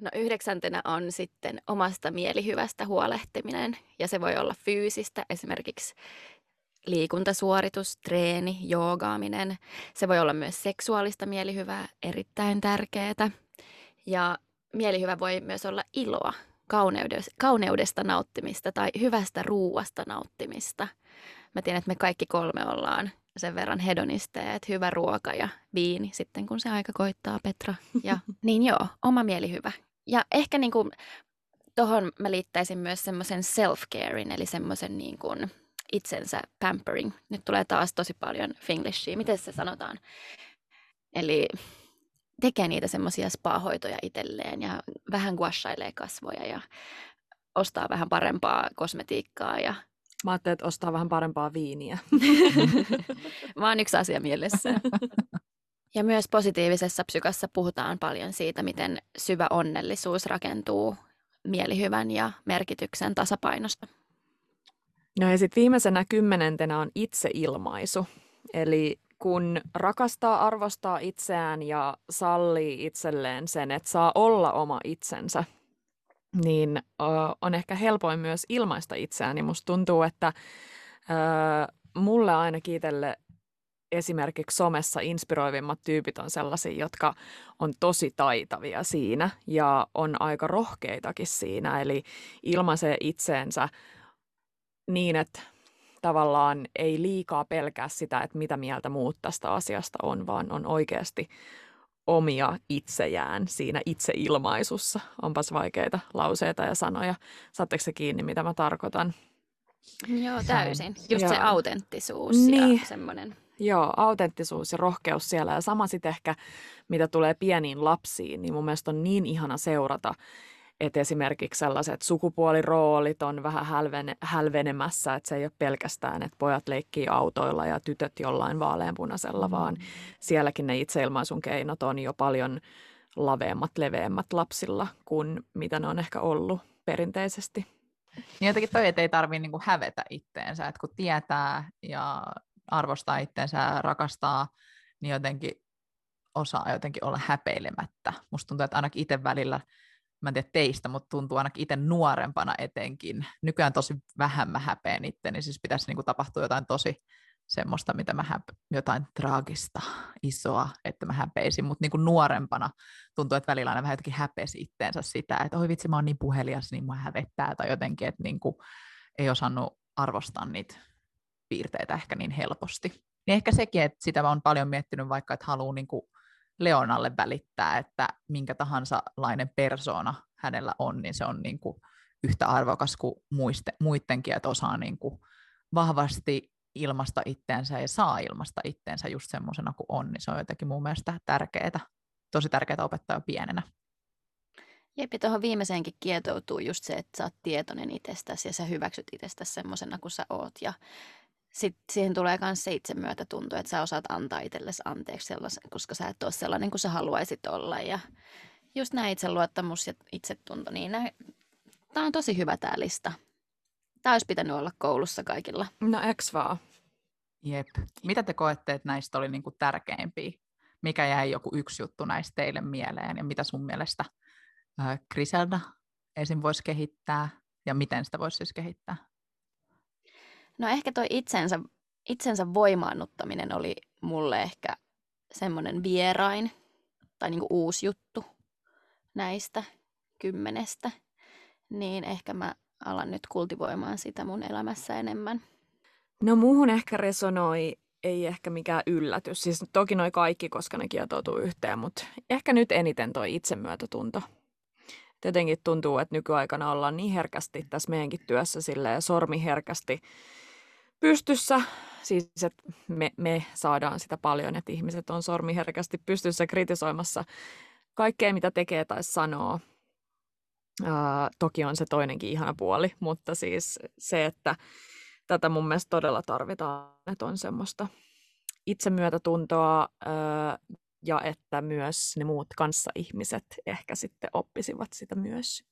No yhdeksäntenä on sitten omasta mielihyvästä huolehtiminen ja se voi olla fyysistä, esimerkiksi liikuntasuoritus, treeni, joogaaminen. Se voi olla myös seksuaalista mielihyvää, erittäin tärkeää. Ja mielihyvä voi myös olla iloa, kauneudesta, kauneudesta nauttimista tai hyvästä ruuasta nauttimista. Mä tiedän, että me kaikki kolme ollaan sen verran hedonisteja, että hyvä ruoka ja viini sitten, kun se aika koittaa, Petra. Ja niin joo, oma mieli hyvä. Ja ehkä niin kuin tuohon mä liittäisin myös semmoisen self-carein, eli semmoisen niin kuin itsensä pampering. Nyt tulee taas tosi paljon finglishia. Miten se sanotaan? Eli tekee niitä semmoisia spa-hoitoja itselleen ja vähän guashailee kasvoja ja ostaa vähän parempaa kosmetiikkaa ja Mä ajattelin, että ostaa vähän parempaa viiniä. Vaan yksi asia mielessä. Ja myös positiivisessa psykassa puhutaan paljon siitä, miten syvä onnellisuus rakentuu mielihyvän ja merkityksen tasapainosta. No ja sitten viimeisenä kymmenentenä on itseilmaisu. Eli kun rakastaa, arvostaa itseään ja sallii itselleen sen, että saa olla oma itsensä – niin on ehkä helpoin myös ilmaista itseään. Niin musta tuntuu, että mulle aina kiitelle esimerkiksi somessa inspiroivimmat tyypit on sellaisia, jotka on tosi taitavia siinä ja on aika rohkeitakin siinä. Eli ilmaisee itseensä niin, että tavallaan ei liikaa pelkää sitä, että mitä mieltä muut tästä asiasta on, vaan on oikeasti omia itsejään siinä itseilmaisussa. Onpas vaikeita lauseita ja sanoja. Saatteko se kiinni, mitä mä tarkoitan? Joo, täysin. Just Joo. se autenttisuus niin. ja semmoinen. Joo, autenttisuus ja rohkeus siellä. Ja sama sitten ehkä, mitä tulee pieniin lapsiin, niin mun mielestä on niin ihana seurata, että esimerkiksi sellaiset sukupuoliroolit on vähän hälvene, hälvenemässä, että se ei ole pelkästään, että pojat leikkii autoilla ja tytöt jollain vaaleanpunaisella, mm. vaan sielläkin ne itseilmaisun keinot on jo paljon laveammat, leveämmät lapsilla kuin mitä ne on ehkä ollut perinteisesti. Niin jotenkin toi, että ei tarvitse niinku hävetä itteensä, että kun tietää ja arvostaa itteensä ja rakastaa, niin jotenkin osaa jotenkin olla häpeilemättä. Musta tuntuu, että ainakin itse välillä mä en tiedä teistä, mutta tuntuu ainakin itse nuorempana etenkin. Nykyään tosi vähän mä häpeän itse, niin siis pitäisi niin kuin tapahtua jotain tosi semmoista, mitä mä häp- jotain traagista, isoa, että mä häpeisin, mutta niin nuorempana tuntuu, että välillä aina vähän jotenkin häpesi itteensä sitä, että oi vitsi, mä oon niin puhelias, niin mua hävettää, tai jotenkin, että niin kuin ei osannut arvostaa niitä piirteitä ehkä niin helposti. Niin ehkä sekin, että sitä mä oon paljon miettinyt vaikka, että haluaa niin kuin Leonalle välittää, että minkä tahansa lainen persona hänellä on, niin se on niin kuin yhtä arvokas kuin muiste, muidenkin, että osaa niin kuin vahvasti ilmasta itteensä ja saa ilmasta itteensä just semmoisena kuin on, niin se on jotenkin mun mielestä tärkeää, tosi tärkeää opettaa jo pienenä. Jep, ja tuohon viimeiseenkin kietoutuu just se, että sä oot tietoinen itsestäsi ja sä hyväksyt itsestäsi semmoisena kuin sä oot. Ja sitten siihen tulee myös se itsemyötätunto, että sä osaat antaa itsellesi anteeksi sellaisen, koska sä et ole sellainen kuin sä haluaisit olla. Ja just nämä itseluottamus ja itsetunto, niin tämä on tosi hyvä tämä lista. Tämä olisi pitänyt olla koulussa kaikilla. No eks vaan? Jep. Mitä te koette, että näistä oli niinku tärkeimpiä? Mikä jäi joku yksi juttu näistä teille mieleen ja mitä sun mielestä äh, Griselda esim. voisi kehittää ja miten sitä voisi siis kehittää? No ehkä toi itsensä, itsensä voimaannuttaminen oli mulle ehkä semmoinen vierain tai niinku uusi juttu näistä kymmenestä. Niin ehkä mä alan nyt kultivoimaan sitä mun elämässä enemmän. No muuhun ehkä resonoi, ei ehkä mikään yllätys. Siis toki noi kaikki, koska ne kietoutuu yhteen, mutta ehkä nyt eniten toi itsemyötätunto. Jotenkin tuntuu, että nykyaikana ollaan niin herkästi tässä meidänkin työssä silleen sormiherkästi pystyssä. Siis, että me, me saadaan sitä paljon, että ihmiset on sormiherkästi pystyssä kritisoimassa kaikkea, mitä tekee tai sanoo. Uh, toki on se toinenkin ihana puoli, mutta siis se, että tätä mun mielestä todella tarvitaan, että on semmoista itsemyötätuntoa ja että myös ne muut kanssa-ihmiset ehkä sitten oppisivat sitä myös.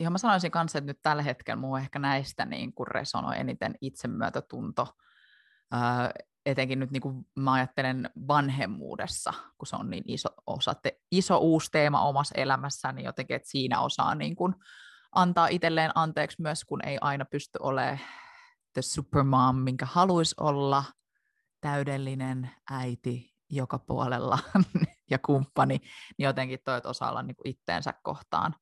Ihan mä sanoisin kanssa, että nyt tällä hetkellä muu ehkä näistä niin kuin resonoi eniten itsemyötätunto. Öö, etenkin nyt niin kuin mä ajattelen vanhemmuudessa, kun se on niin iso, osa, te, iso uusi teema omassa elämässä, niin jotenkin, että siinä osaa niin kuin antaa itselleen anteeksi myös, kun ei aina pysty olemaan the supermom, minkä haluaisi olla, täydellinen äiti joka puolella ja kumppani, niin jotenkin toi, että osaa olla niin kuin itteensä kohtaan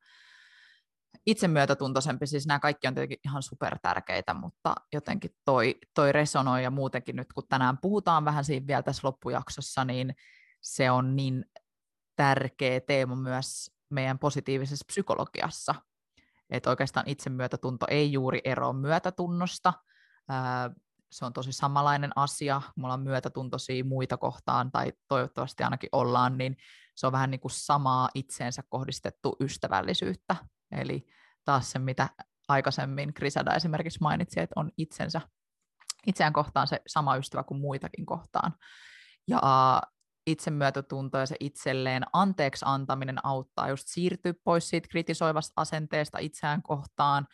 itsemyötätuntoisempi, siis nämä kaikki on tietenkin ihan super tärkeitä, mutta jotenkin toi, toi resonoi ja muutenkin nyt kun tänään puhutaan vähän siinä vielä tässä loppujaksossa, niin se on niin tärkeä teema myös meidän positiivisessa psykologiassa, että oikeastaan itsemyötätunto ei juuri eroa myötätunnosta, se on tosi samanlainen asia, mulla on myötätuntoisia muita kohtaan, tai toivottavasti ainakin ollaan, niin se on vähän niin kuin samaa itseensä kohdistettu ystävällisyyttä, Eli taas se, mitä aikaisemmin Grisada esimerkiksi mainitsi, että on itsensä, itseään kohtaan se sama ystävä kuin muitakin kohtaan. Ja itsemyötätunto ja se itselleen anteeksi antaminen auttaa just siirtyä pois siitä kritisoivasta asenteesta itseään kohtaan.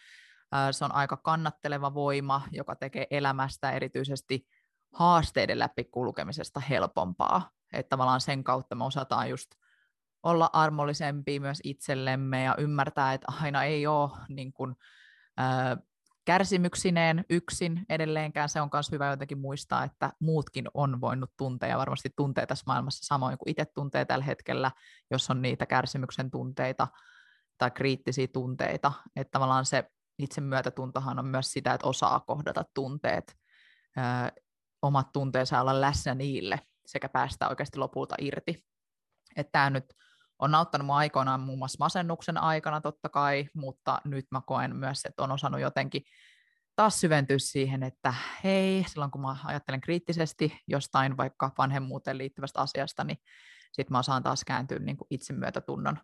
Se on aika kannatteleva voima, joka tekee elämästä erityisesti haasteiden läpi kulkemisesta helpompaa. Että tavallaan sen kautta me osataan just olla armollisempia myös itsellemme ja ymmärtää, että aina ei ole niin kuin, ää, kärsimyksineen yksin edelleenkään. Se on myös hyvä jotenkin muistaa, että muutkin on voinut tuntea ja varmasti tuntee tässä maailmassa samoin kuin itse tuntee tällä hetkellä, jos on niitä kärsimyksen tunteita tai kriittisiä tunteita. Että tavallaan se itsemyötätuntohan on myös sitä, että osaa kohdata tunteet, ö, omat tunteensa olla läsnä niille sekä päästä oikeasti lopulta irti. Että tämä nyt on auttanut mua aikoinaan muun muassa masennuksen aikana totta kai, mutta nyt mä koen myös, että on osannut jotenkin taas syventyä siihen, että hei, silloin kun mä ajattelen kriittisesti jostain vaikka vanhemmuuteen liittyvästä asiasta, niin sitten mä osaan taas kääntyä niin kuin itsemyötätunnon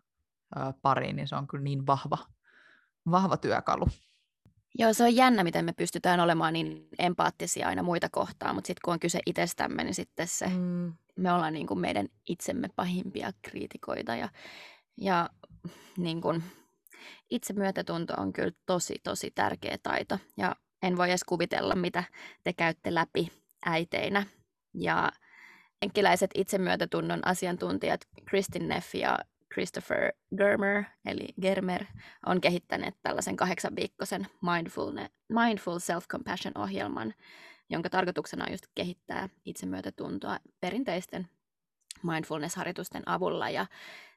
pariin, niin se on kyllä niin vahva, vahva työkalu. Joo, se on jännä, miten me pystytään olemaan niin empaattisia aina muita kohtaan, mutta sitten kun on kyse itsestämme, niin sitten se, mm. me ollaan niin kuin meidän itsemme pahimpia kriitikoita ja, ja niin kuin, itsemyötätunto on kyllä tosi, tosi tärkeä taito ja en voi edes kuvitella, mitä te käytte läpi äiteinä. Ja enkiläiset itsemyötätunnon asiantuntijat Kristin Neff ja Christopher Germer, eli Germer, on kehittäneet tällaisen kahdeksanviikkoisen Mindful Self-Compassion-ohjelman, jonka tarkoituksena on just kehittää itsemyötätuntoa perinteisten mindfulness-harjoitusten avulla. Ja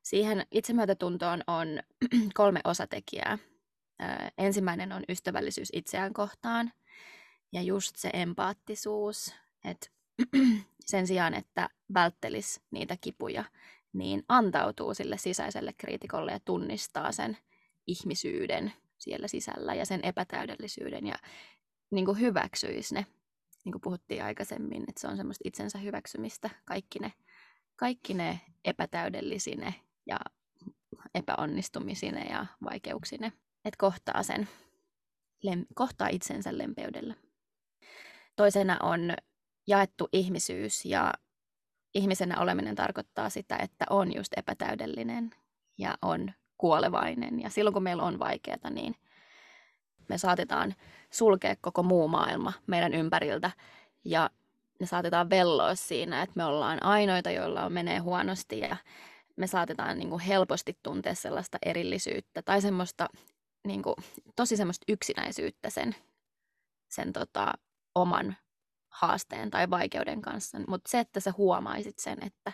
siihen itsemyötätuntoon on kolme osatekijää. ensimmäinen on ystävällisyys itseään kohtaan ja just se empaattisuus, että sen sijaan, että välttelisi niitä kipuja, niin antautuu sille sisäiselle kriitikolle ja tunnistaa sen ihmisyyden siellä sisällä ja sen epätäydellisyyden ja niin kuin hyväksyisi ne, niin kuin puhuttiin aikaisemmin, että se on semmoista itsensä hyväksymistä, kaikki ne, kaikki ne epätäydellisine ja epäonnistumisine ja vaikeuksine, että kohtaa sen, lem, kohtaa itsensä lempeydellä. Toisena on jaettu ihmisyys ja ihmisenä oleminen tarkoittaa sitä, että on just epätäydellinen ja on kuolevainen. Ja silloin kun meillä on vaikeaa, niin me saatetaan sulkea koko muu maailma meidän ympäriltä ja me saatetaan velloa siinä, että me ollaan ainoita, joilla menee huonosti ja me saatetaan niin kuin helposti tuntea sellaista erillisyyttä tai semmoista niin kuin, tosi semmoista yksinäisyyttä sen, sen tota, oman haasteen tai vaikeuden kanssa. Mutta se, että sä huomaisit sen, että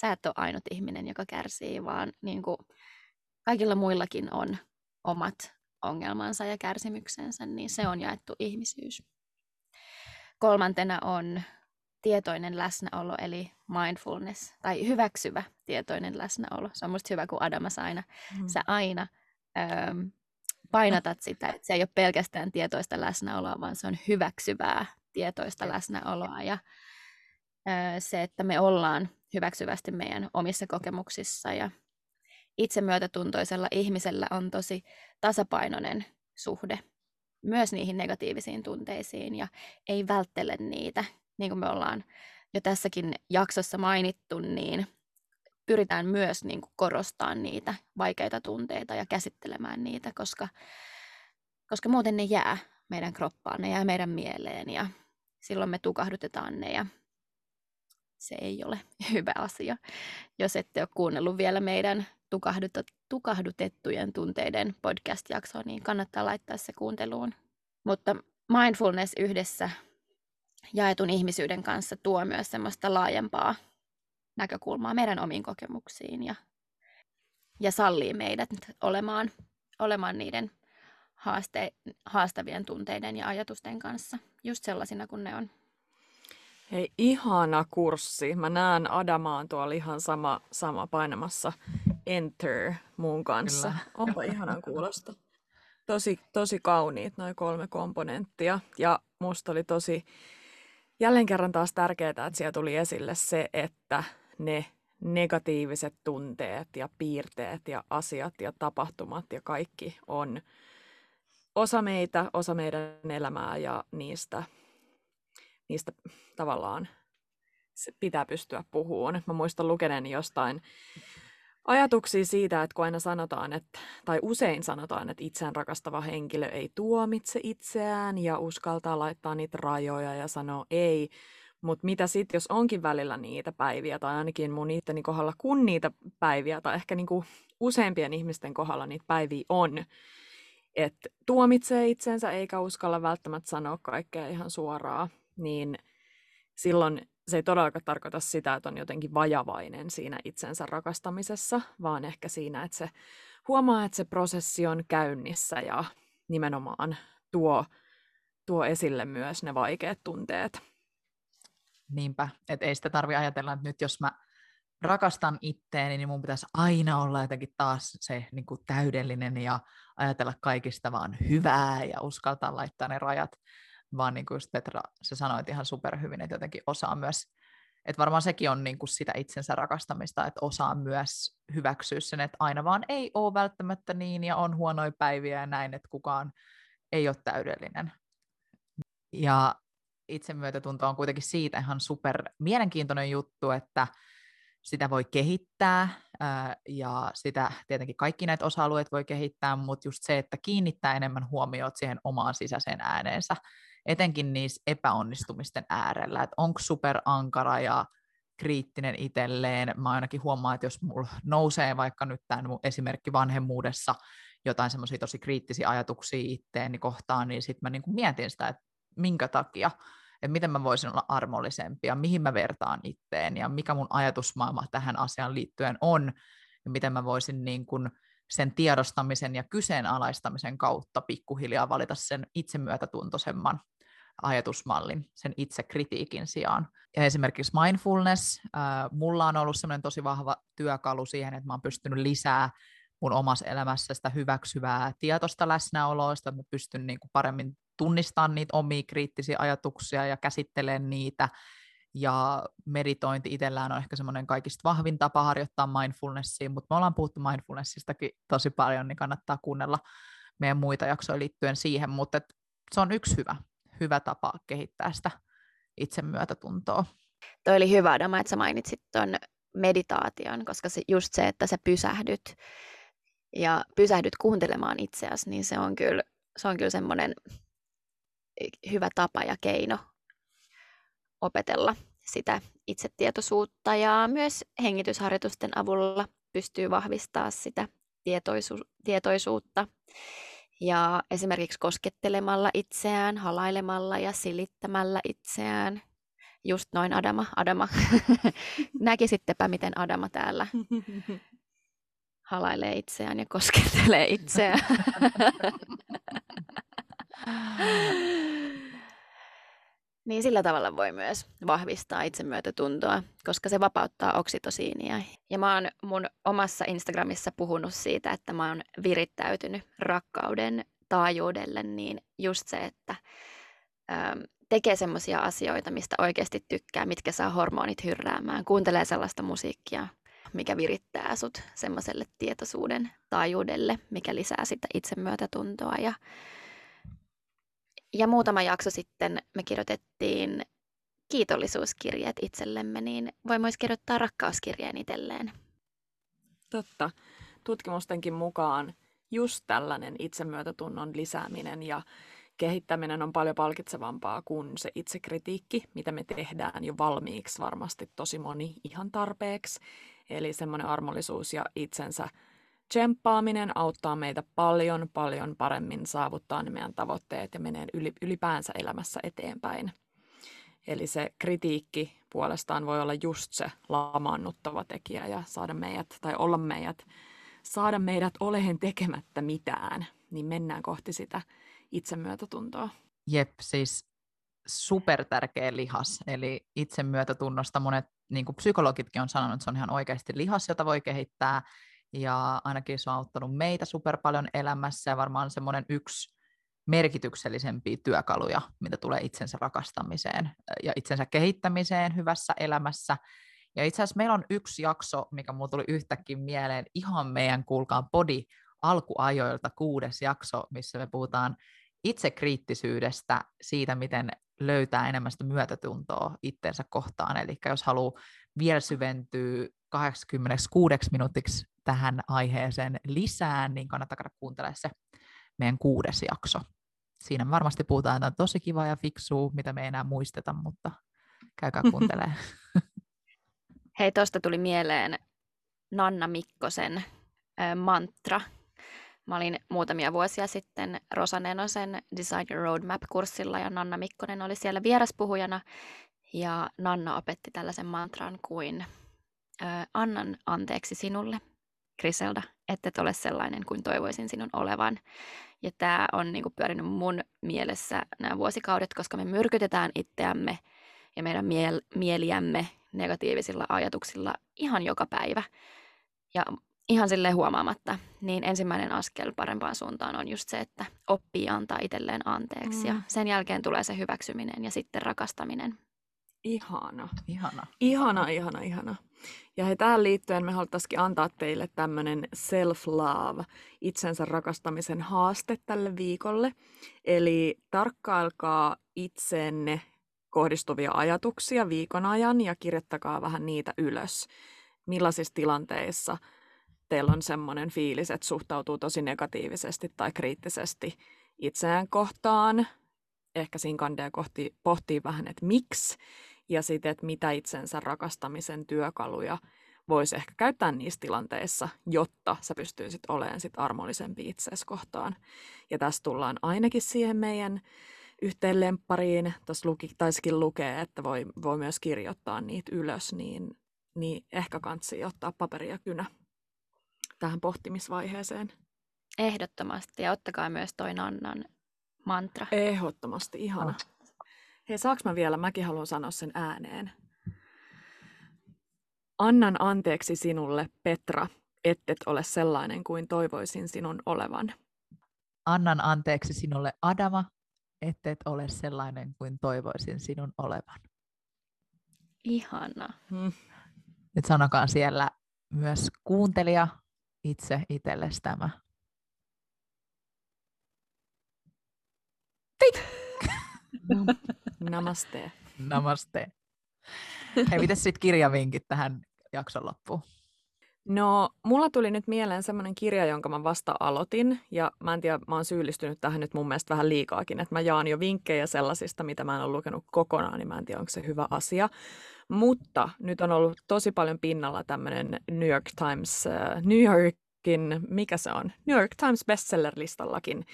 sä et ole ainut ihminen, joka kärsii, vaan niin kuin kaikilla muillakin on omat ongelmansa ja kärsimyksensä, niin se on jaettu ihmisyys. Kolmantena on tietoinen läsnäolo, eli mindfulness, tai hyväksyvä tietoinen läsnäolo. Se on musta hyvä, kun Adamas aina, mm. sä aina öö, painatat sitä, että se ei ole pelkästään tietoista läsnäoloa, vaan se on hyväksyvää tietoista läsnäoloa ja se, että me ollaan hyväksyvästi meidän omissa kokemuksissa ja itsemyötätuntoisella ihmisellä on tosi tasapainoinen suhde myös niihin negatiivisiin tunteisiin ja ei välttele niitä. Niin kuin me ollaan jo tässäkin jaksossa mainittu, niin pyritään myös niin kuin korostaa niitä vaikeita tunteita ja käsittelemään niitä, koska, koska muuten ne jää meidän kroppaan, ne jää meidän mieleen ja silloin me tukahdutetaan ne ja se ei ole hyvä asia. Jos ette ole kuunnellut vielä meidän tukahdutettujen tunteiden podcast-jaksoa, niin kannattaa laittaa se kuunteluun. Mutta mindfulness yhdessä jaetun ihmisyyden kanssa tuo myös semmoista laajempaa näkökulmaa meidän omiin kokemuksiin ja, ja sallii meidät olemaan, olemaan niiden haaste, haastavien tunteiden ja ajatusten kanssa, just sellaisina kuin ne on. Hei, ihana kurssi. Mä näen Adamaan tuolla ihan sama, sama painamassa Enter muun kanssa. Kyllä. Onpa ihanan kuulosta. Tosi, tosi kauniit noin kolme komponenttia. Ja musta oli tosi jälleen kerran taas tärkeää, että siellä tuli esille se, että ne negatiiviset tunteet ja piirteet ja asiat ja tapahtumat ja kaikki on osa meitä, osa meidän elämää ja niistä, niistä tavallaan pitää pystyä puhumaan. Mä muistan lukeneeni jostain ajatuksia siitä, että kun aina sanotaan, että, tai usein sanotaan, että itseään rakastava henkilö ei tuomitse itseään ja uskaltaa laittaa niitä rajoja ja sanoa ei, mutta mitä sitten, jos onkin välillä niitä päiviä, tai ainakin mun itteni kohdalla, kun niitä päiviä, tai ehkä niinku useampien ihmisten kohdalla niitä päiviä on, että tuomitsee itsensä eikä uskalla välttämättä sanoa kaikkea ihan suoraan, niin silloin se ei todellakaan tarkoita sitä, että on jotenkin vajavainen siinä itsensä rakastamisessa, vaan ehkä siinä, että se huomaa, että se prosessi on käynnissä ja nimenomaan tuo, tuo esille myös ne vaikeat tunteet. Niinpä, että ei sitä tarvi ajatella, että nyt jos mä rakastan itteeni, niin mun pitäisi aina olla jotenkin taas se niin kuin täydellinen ja ajatella kaikista vaan hyvää ja uskaltaa laittaa ne rajat, vaan niin kuin just Petra, sä sanoit ihan superhyvin, että jotenkin osaa myös, että varmaan sekin on niin kuin sitä itsensä rakastamista, että osaa myös hyväksyä sen, että aina vaan ei ole välttämättä niin ja on huonoja päiviä ja näin, että kukaan ei ole täydellinen. Ja itsemyötätunto on kuitenkin siitä ihan super mielenkiintoinen juttu, että sitä voi kehittää ja sitä tietenkin kaikki näitä osa-alueet voi kehittää, mutta just se, että kiinnittää enemmän huomiota siihen omaan sisäiseen ääneensä, etenkin niissä epäonnistumisten äärellä, että onko superankara ja kriittinen itselleen. Mä ainakin huomaan, että jos mulla nousee vaikka nyt tämän esimerkki vanhemmuudessa jotain semmoisia tosi kriittisiä ajatuksia itteeni kohtaan, niin sitten mä niin mietin sitä, että minkä takia että miten mä voisin olla armollisempi ja mihin mä vertaan itteen ja mikä mun ajatusmaailma tähän asiaan liittyen on ja miten mä voisin niin kuin sen tiedostamisen ja kyseenalaistamisen kautta pikkuhiljaa valita sen itsemyötätuntoisemman ajatusmallin, sen itsekritiikin sijaan. Ja esimerkiksi mindfulness, äh, mulla on ollut semmoinen tosi vahva työkalu siihen, että mä oon pystynyt lisää mun omassa elämässä sitä hyväksyvää tietoista läsnäoloa, että mä pystyn niin kuin paremmin tunnistaa niitä omia kriittisiä ajatuksia ja käsittelemään niitä. Ja meditointi itsellään on ehkä semmoinen kaikista vahvin tapa harjoittaa mindfulnessia, mutta me ollaan puhuttu mindfulnessistakin tosi paljon, niin kannattaa kuunnella meidän muita jaksoja liittyen siihen, mutta se on yksi hyvä, hyvä tapa kehittää sitä itsemyötätuntoa. Toi oli hyvä, Adama, että sä mainitsit tuon meditaation, koska se, just se, että sä pysähdyt ja pysähdyt kuuntelemaan itseäsi, niin se on kyllä, se on kyllä semmoinen hyvä tapa ja keino opetella sitä itsetietoisuutta ja myös hengitysharjoitusten avulla pystyy vahvistaa sitä tietoisu- tietoisuutta. Ja esimerkiksi koskettelemalla itseään, halailemalla ja silittämällä itseään. Just noin Adama, Adama. Näkisittepä, miten Adama täällä halailee itseään ja koskettelee itseään. niin sillä tavalla voi myös vahvistaa itsemyötätuntoa, koska se vapauttaa oksitosiinia. Ja mä oon mun omassa Instagramissa puhunut siitä, että mä oon virittäytynyt rakkauden taajuudelle, niin just se, että ähm, tekee semmoisia asioita, mistä oikeasti tykkää, mitkä saa hormonit hyrräämään. Kuuntelee sellaista musiikkia, mikä virittää sut semmoiselle tietoisuuden taajuudelle, mikä lisää sitä itsemyötätuntoa ja ja muutama jakso sitten me kirjoitettiin kiitollisuuskirjeet itsellemme, niin voi myös kirjoittaa rakkauskirjeen itselleen. Totta. Tutkimustenkin mukaan just tällainen itsemyötätunnon lisääminen ja kehittäminen on paljon palkitsevampaa kuin se itsekritiikki, mitä me tehdään jo valmiiksi varmasti tosi moni ihan tarpeeksi. Eli semmoinen armollisuus ja itsensä tsemppaaminen auttaa meitä paljon, paljon paremmin saavuttaa ne meidän tavoitteet ja menee ylipäänsä elämässä eteenpäin. Eli se kritiikki puolestaan voi olla just se lamaannuttava tekijä ja saada meidät, tai olla meidät, saada meidät olehen tekemättä mitään, niin mennään kohti sitä itsemyötätuntoa. Jep, siis super tärkeä lihas, eli itsemyötätunnosta monet niin kuin psykologitkin on sanonut, että se on ihan oikeasti lihas, jota voi kehittää, ja ainakin se on auttanut meitä super paljon elämässä ja varmaan semmoinen yksi merkityksellisempiä työkaluja, mitä tulee itsensä rakastamiseen ja itsensä kehittämiseen hyvässä elämässä. Ja itse asiassa meillä on yksi jakso, mikä mulla tuli yhtäkkiä mieleen, ihan meidän kuulkaa body alkuajoilta kuudes jakso, missä me puhutaan itsekriittisyydestä, siitä miten löytää enemmän sitä myötätuntoa itsensä kohtaan. Eli jos haluaa vielä syventyä 86 minuutiksi tähän aiheeseen lisää, niin kannattaa käydä kuuntelemaan se meidän kuudes jakso. Siinä varmasti puhutaan jotain tosi kivaa ja fiksua, mitä me ei enää muisteta, mutta käykää kuuntelemaan. Hei, tuosta tuli mieleen Nanna Mikkosen mantra. Mä olin muutamia vuosia sitten Rosa Nenosen Design Your Roadmap-kurssilla ja Nanna Mikkonen oli siellä vieraspuhujana. Ja Nanna opetti tällaisen mantran kuin annan anteeksi sinulle, Griselda, että et ole sellainen kuin toivoisin sinun olevan. Ja tämä on niin kuin pyörinyt mun mielessä nämä vuosikaudet, koska me myrkytetään itseämme ja meidän miel- mieliämme negatiivisilla ajatuksilla ihan joka päivä. Ja ihan sille huomaamatta, niin ensimmäinen askel parempaan suuntaan on just se, että oppii antaa itselleen anteeksi. Mm. Ja sen jälkeen tulee se hyväksyminen ja sitten rakastaminen. Ihana. Ihana. Ihana, ihana, ihana. Ja he tähän liittyen me haluttaisiin antaa teille tämmöinen self-love, itsensä rakastamisen haaste tälle viikolle. Eli tarkkailkaa itseenne kohdistuvia ajatuksia viikon ajan ja kirjoittakaa vähän niitä ylös. Millaisissa tilanteissa teillä on semmoinen fiilis, että suhtautuu tosi negatiivisesti tai kriittisesti itseään kohtaan. Ehkä siinä kandea kohti, pohtii vähän, että miksi ja sitten, että mitä itsensä rakastamisen työkaluja voisi ehkä käyttää niissä tilanteissa, jotta sä pystyisit olemaan sit armollisempi itseesi kohtaan. Ja tässä tullaan ainakin siihen meidän yhteen lemppariin, tuossa luki, taisikin lukea, että voi, voi myös kirjoittaa niitä ylös, niin, niin ehkä kansi ottaa paperia kynä tähän pohtimisvaiheeseen. Ehdottomasti, ja ottakaa myös toi Nannan mantra. Ehdottomasti, ihana. Hei, saaks mä vielä, mäkin haluan sanoa sen ääneen. Annan anteeksi sinulle, Petra, ettet ole sellainen kuin toivoisin sinun olevan. Annan anteeksi sinulle, Adama, ettet ole sellainen kuin toivoisin sinun olevan. Ihana. Hmm. Nyt sanokaa siellä myös kuuntelija itse itsellesi tämä. Namaste. Namaste. Hei, miten sitten kirjavinkit tähän jakson loppuun? No, mulla tuli nyt mieleen semmoinen kirja, jonka mä vasta aloitin, ja mä en tiedä, mä oon syyllistynyt tähän nyt mun mielestä vähän liikaakin, että mä jaan jo vinkkejä sellaisista, mitä mä en ole lukenut kokonaan, niin mä en tiedä, onko se hyvä asia. Mutta nyt on ollut tosi paljon pinnalla tämmöinen New York Times, uh, New Yorkin, mikä se on? New York Times bestseller-listallakin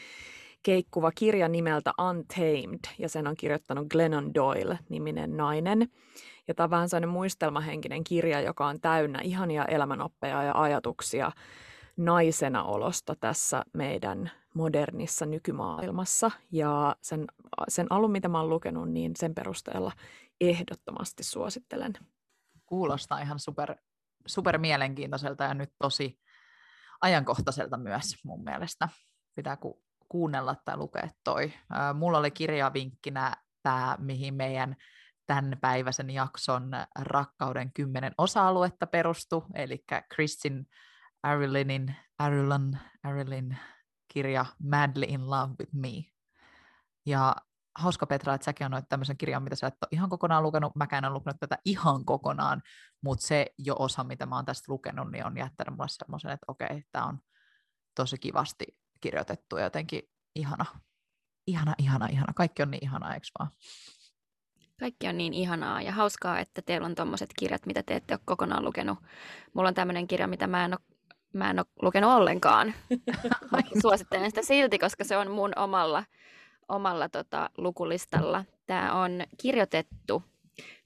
keikkuva kirja nimeltä Untamed, ja sen on kirjoittanut Glennon Doyle-niminen nainen. Ja tämä on vähän sellainen muistelmahenkinen kirja, joka on täynnä ihania elämänoppeja ja ajatuksia naisena olosta tässä meidän modernissa nykymaailmassa. Ja sen, sen alun, mitä mä oon lukenut, niin sen perusteella ehdottomasti suosittelen. Kuulostaa ihan super, super mielenkiintoiselta ja nyt tosi ajankohtaiselta myös mun mielestä. Pitää ku, kuunnella tai lukea toi. Mulla oli kirjavinkkinä tämä, mihin meidän tämän päiväisen jakson rakkauden kymmenen osa-aluetta perustu, eli Kristin Arilinin, Arilin, Arilin kirja Madly in Love with Me. Ja hauska Petra, että säkin annoit tämmöisen kirjan, mitä sä et ole ihan kokonaan lukenut. Mäkään en lukenut tätä ihan kokonaan, mutta se jo osa, mitä mä oon tästä lukenut, niin on jättänyt mulle semmoisen, että okei, tämä on tosi kivasti kirjoitettu ja jotenkin ihana. Ihana, ihana, ihana. Kaikki on niin ihanaa, eikö vaan? Kaikki on niin ihanaa ja hauskaa, että teillä on tuommoiset kirjat, mitä te ette ole kokonaan lukenut. Mulla on tämmöinen kirja, mitä mä en ole, mä en ole lukenut ollenkaan. suosittelen sitä silti, koska se on mun omalla, omalla tota, lukulistalla. Tämä on kirjoitettu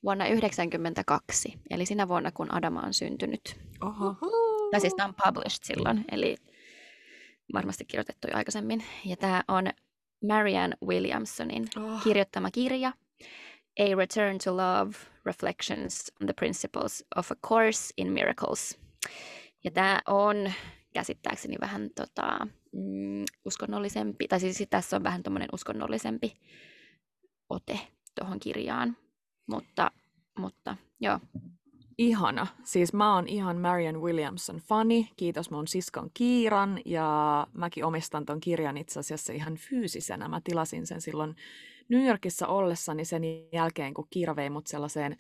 vuonna 1992, eli sinä vuonna, kun Adama on syntynyt. Oho. Tai siis tämä on published silloin, eli varmasti kirjoitettu jo aikaisemmin. Ja tämä on Marianne Williamsonin oh. kirjoittama kirja, A Return to Love, Reflections on the Principles of a Course in Miracles. Ja tämä on käsittääkseni vähän tota, mm, uskonnollisempi, tai siis tässä on vähän tuommoinen uskonnollisempi ote tuohon kirjaan. Mutta, mutta joo, ihana. Siis mä oon ihan Marian Williamson fani. Kiitos mun siskon Kiiran ja mäkin omistan ton kirjan itse asiassa ihan fyysisenä. Mä tilasin sen silloin New Yorkissa ollessani sen jälkeen, kun Kiira vei mut sellaiseen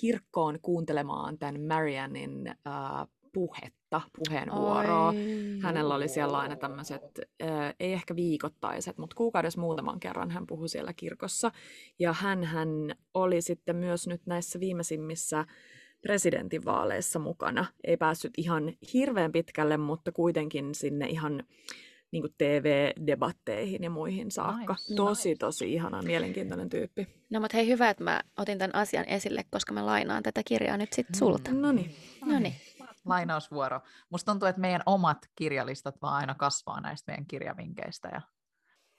kirkkoon kuuntelemaan tämän Marianin äh, puhetta, puheenvuoroa. Hänellä oli siellä aina tämmöiset, äh, ei ehkä viikoittaiset, mutta kuukaudessa muutaman kerran hän puhui siellä kirkossa. Ja hän, hän oli sitten myös nyt näissä viimeisimmissä presidentinvaaleissa mukana. Ei päässyt ihan hirveän pitkälle, mutta kuitenkin sinne ihan niin kuin TV-debatteihin ja muihin saakka. Nice, tosi, nice. tosi ihana, mielenkiintoinen tyyppi. No mutta hei, hyvä, että mä otin tämän asian esille, koska mä lainaan tätä kirjaa nyt sitten sulta. Mm. No niin. No niin. Lainausvuoro. Musta tuntuu, että meidän omat kirjalistat vaan aina kasvaa näistä meidän kirjavinkeistä ja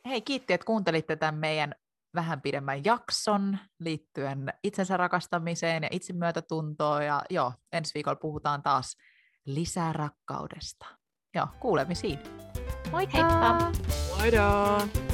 hei, kiitti, että kuuntelitte tämän meidän vähän pidemmän jakson liittyen itsensä rakastamiseen ja itsemyötätuntoon. Ja joo, ensi viikolla puhutaan taas lisää rakkaudesta. Joo, kuulemisiin. Moikka! Heippa! Moido!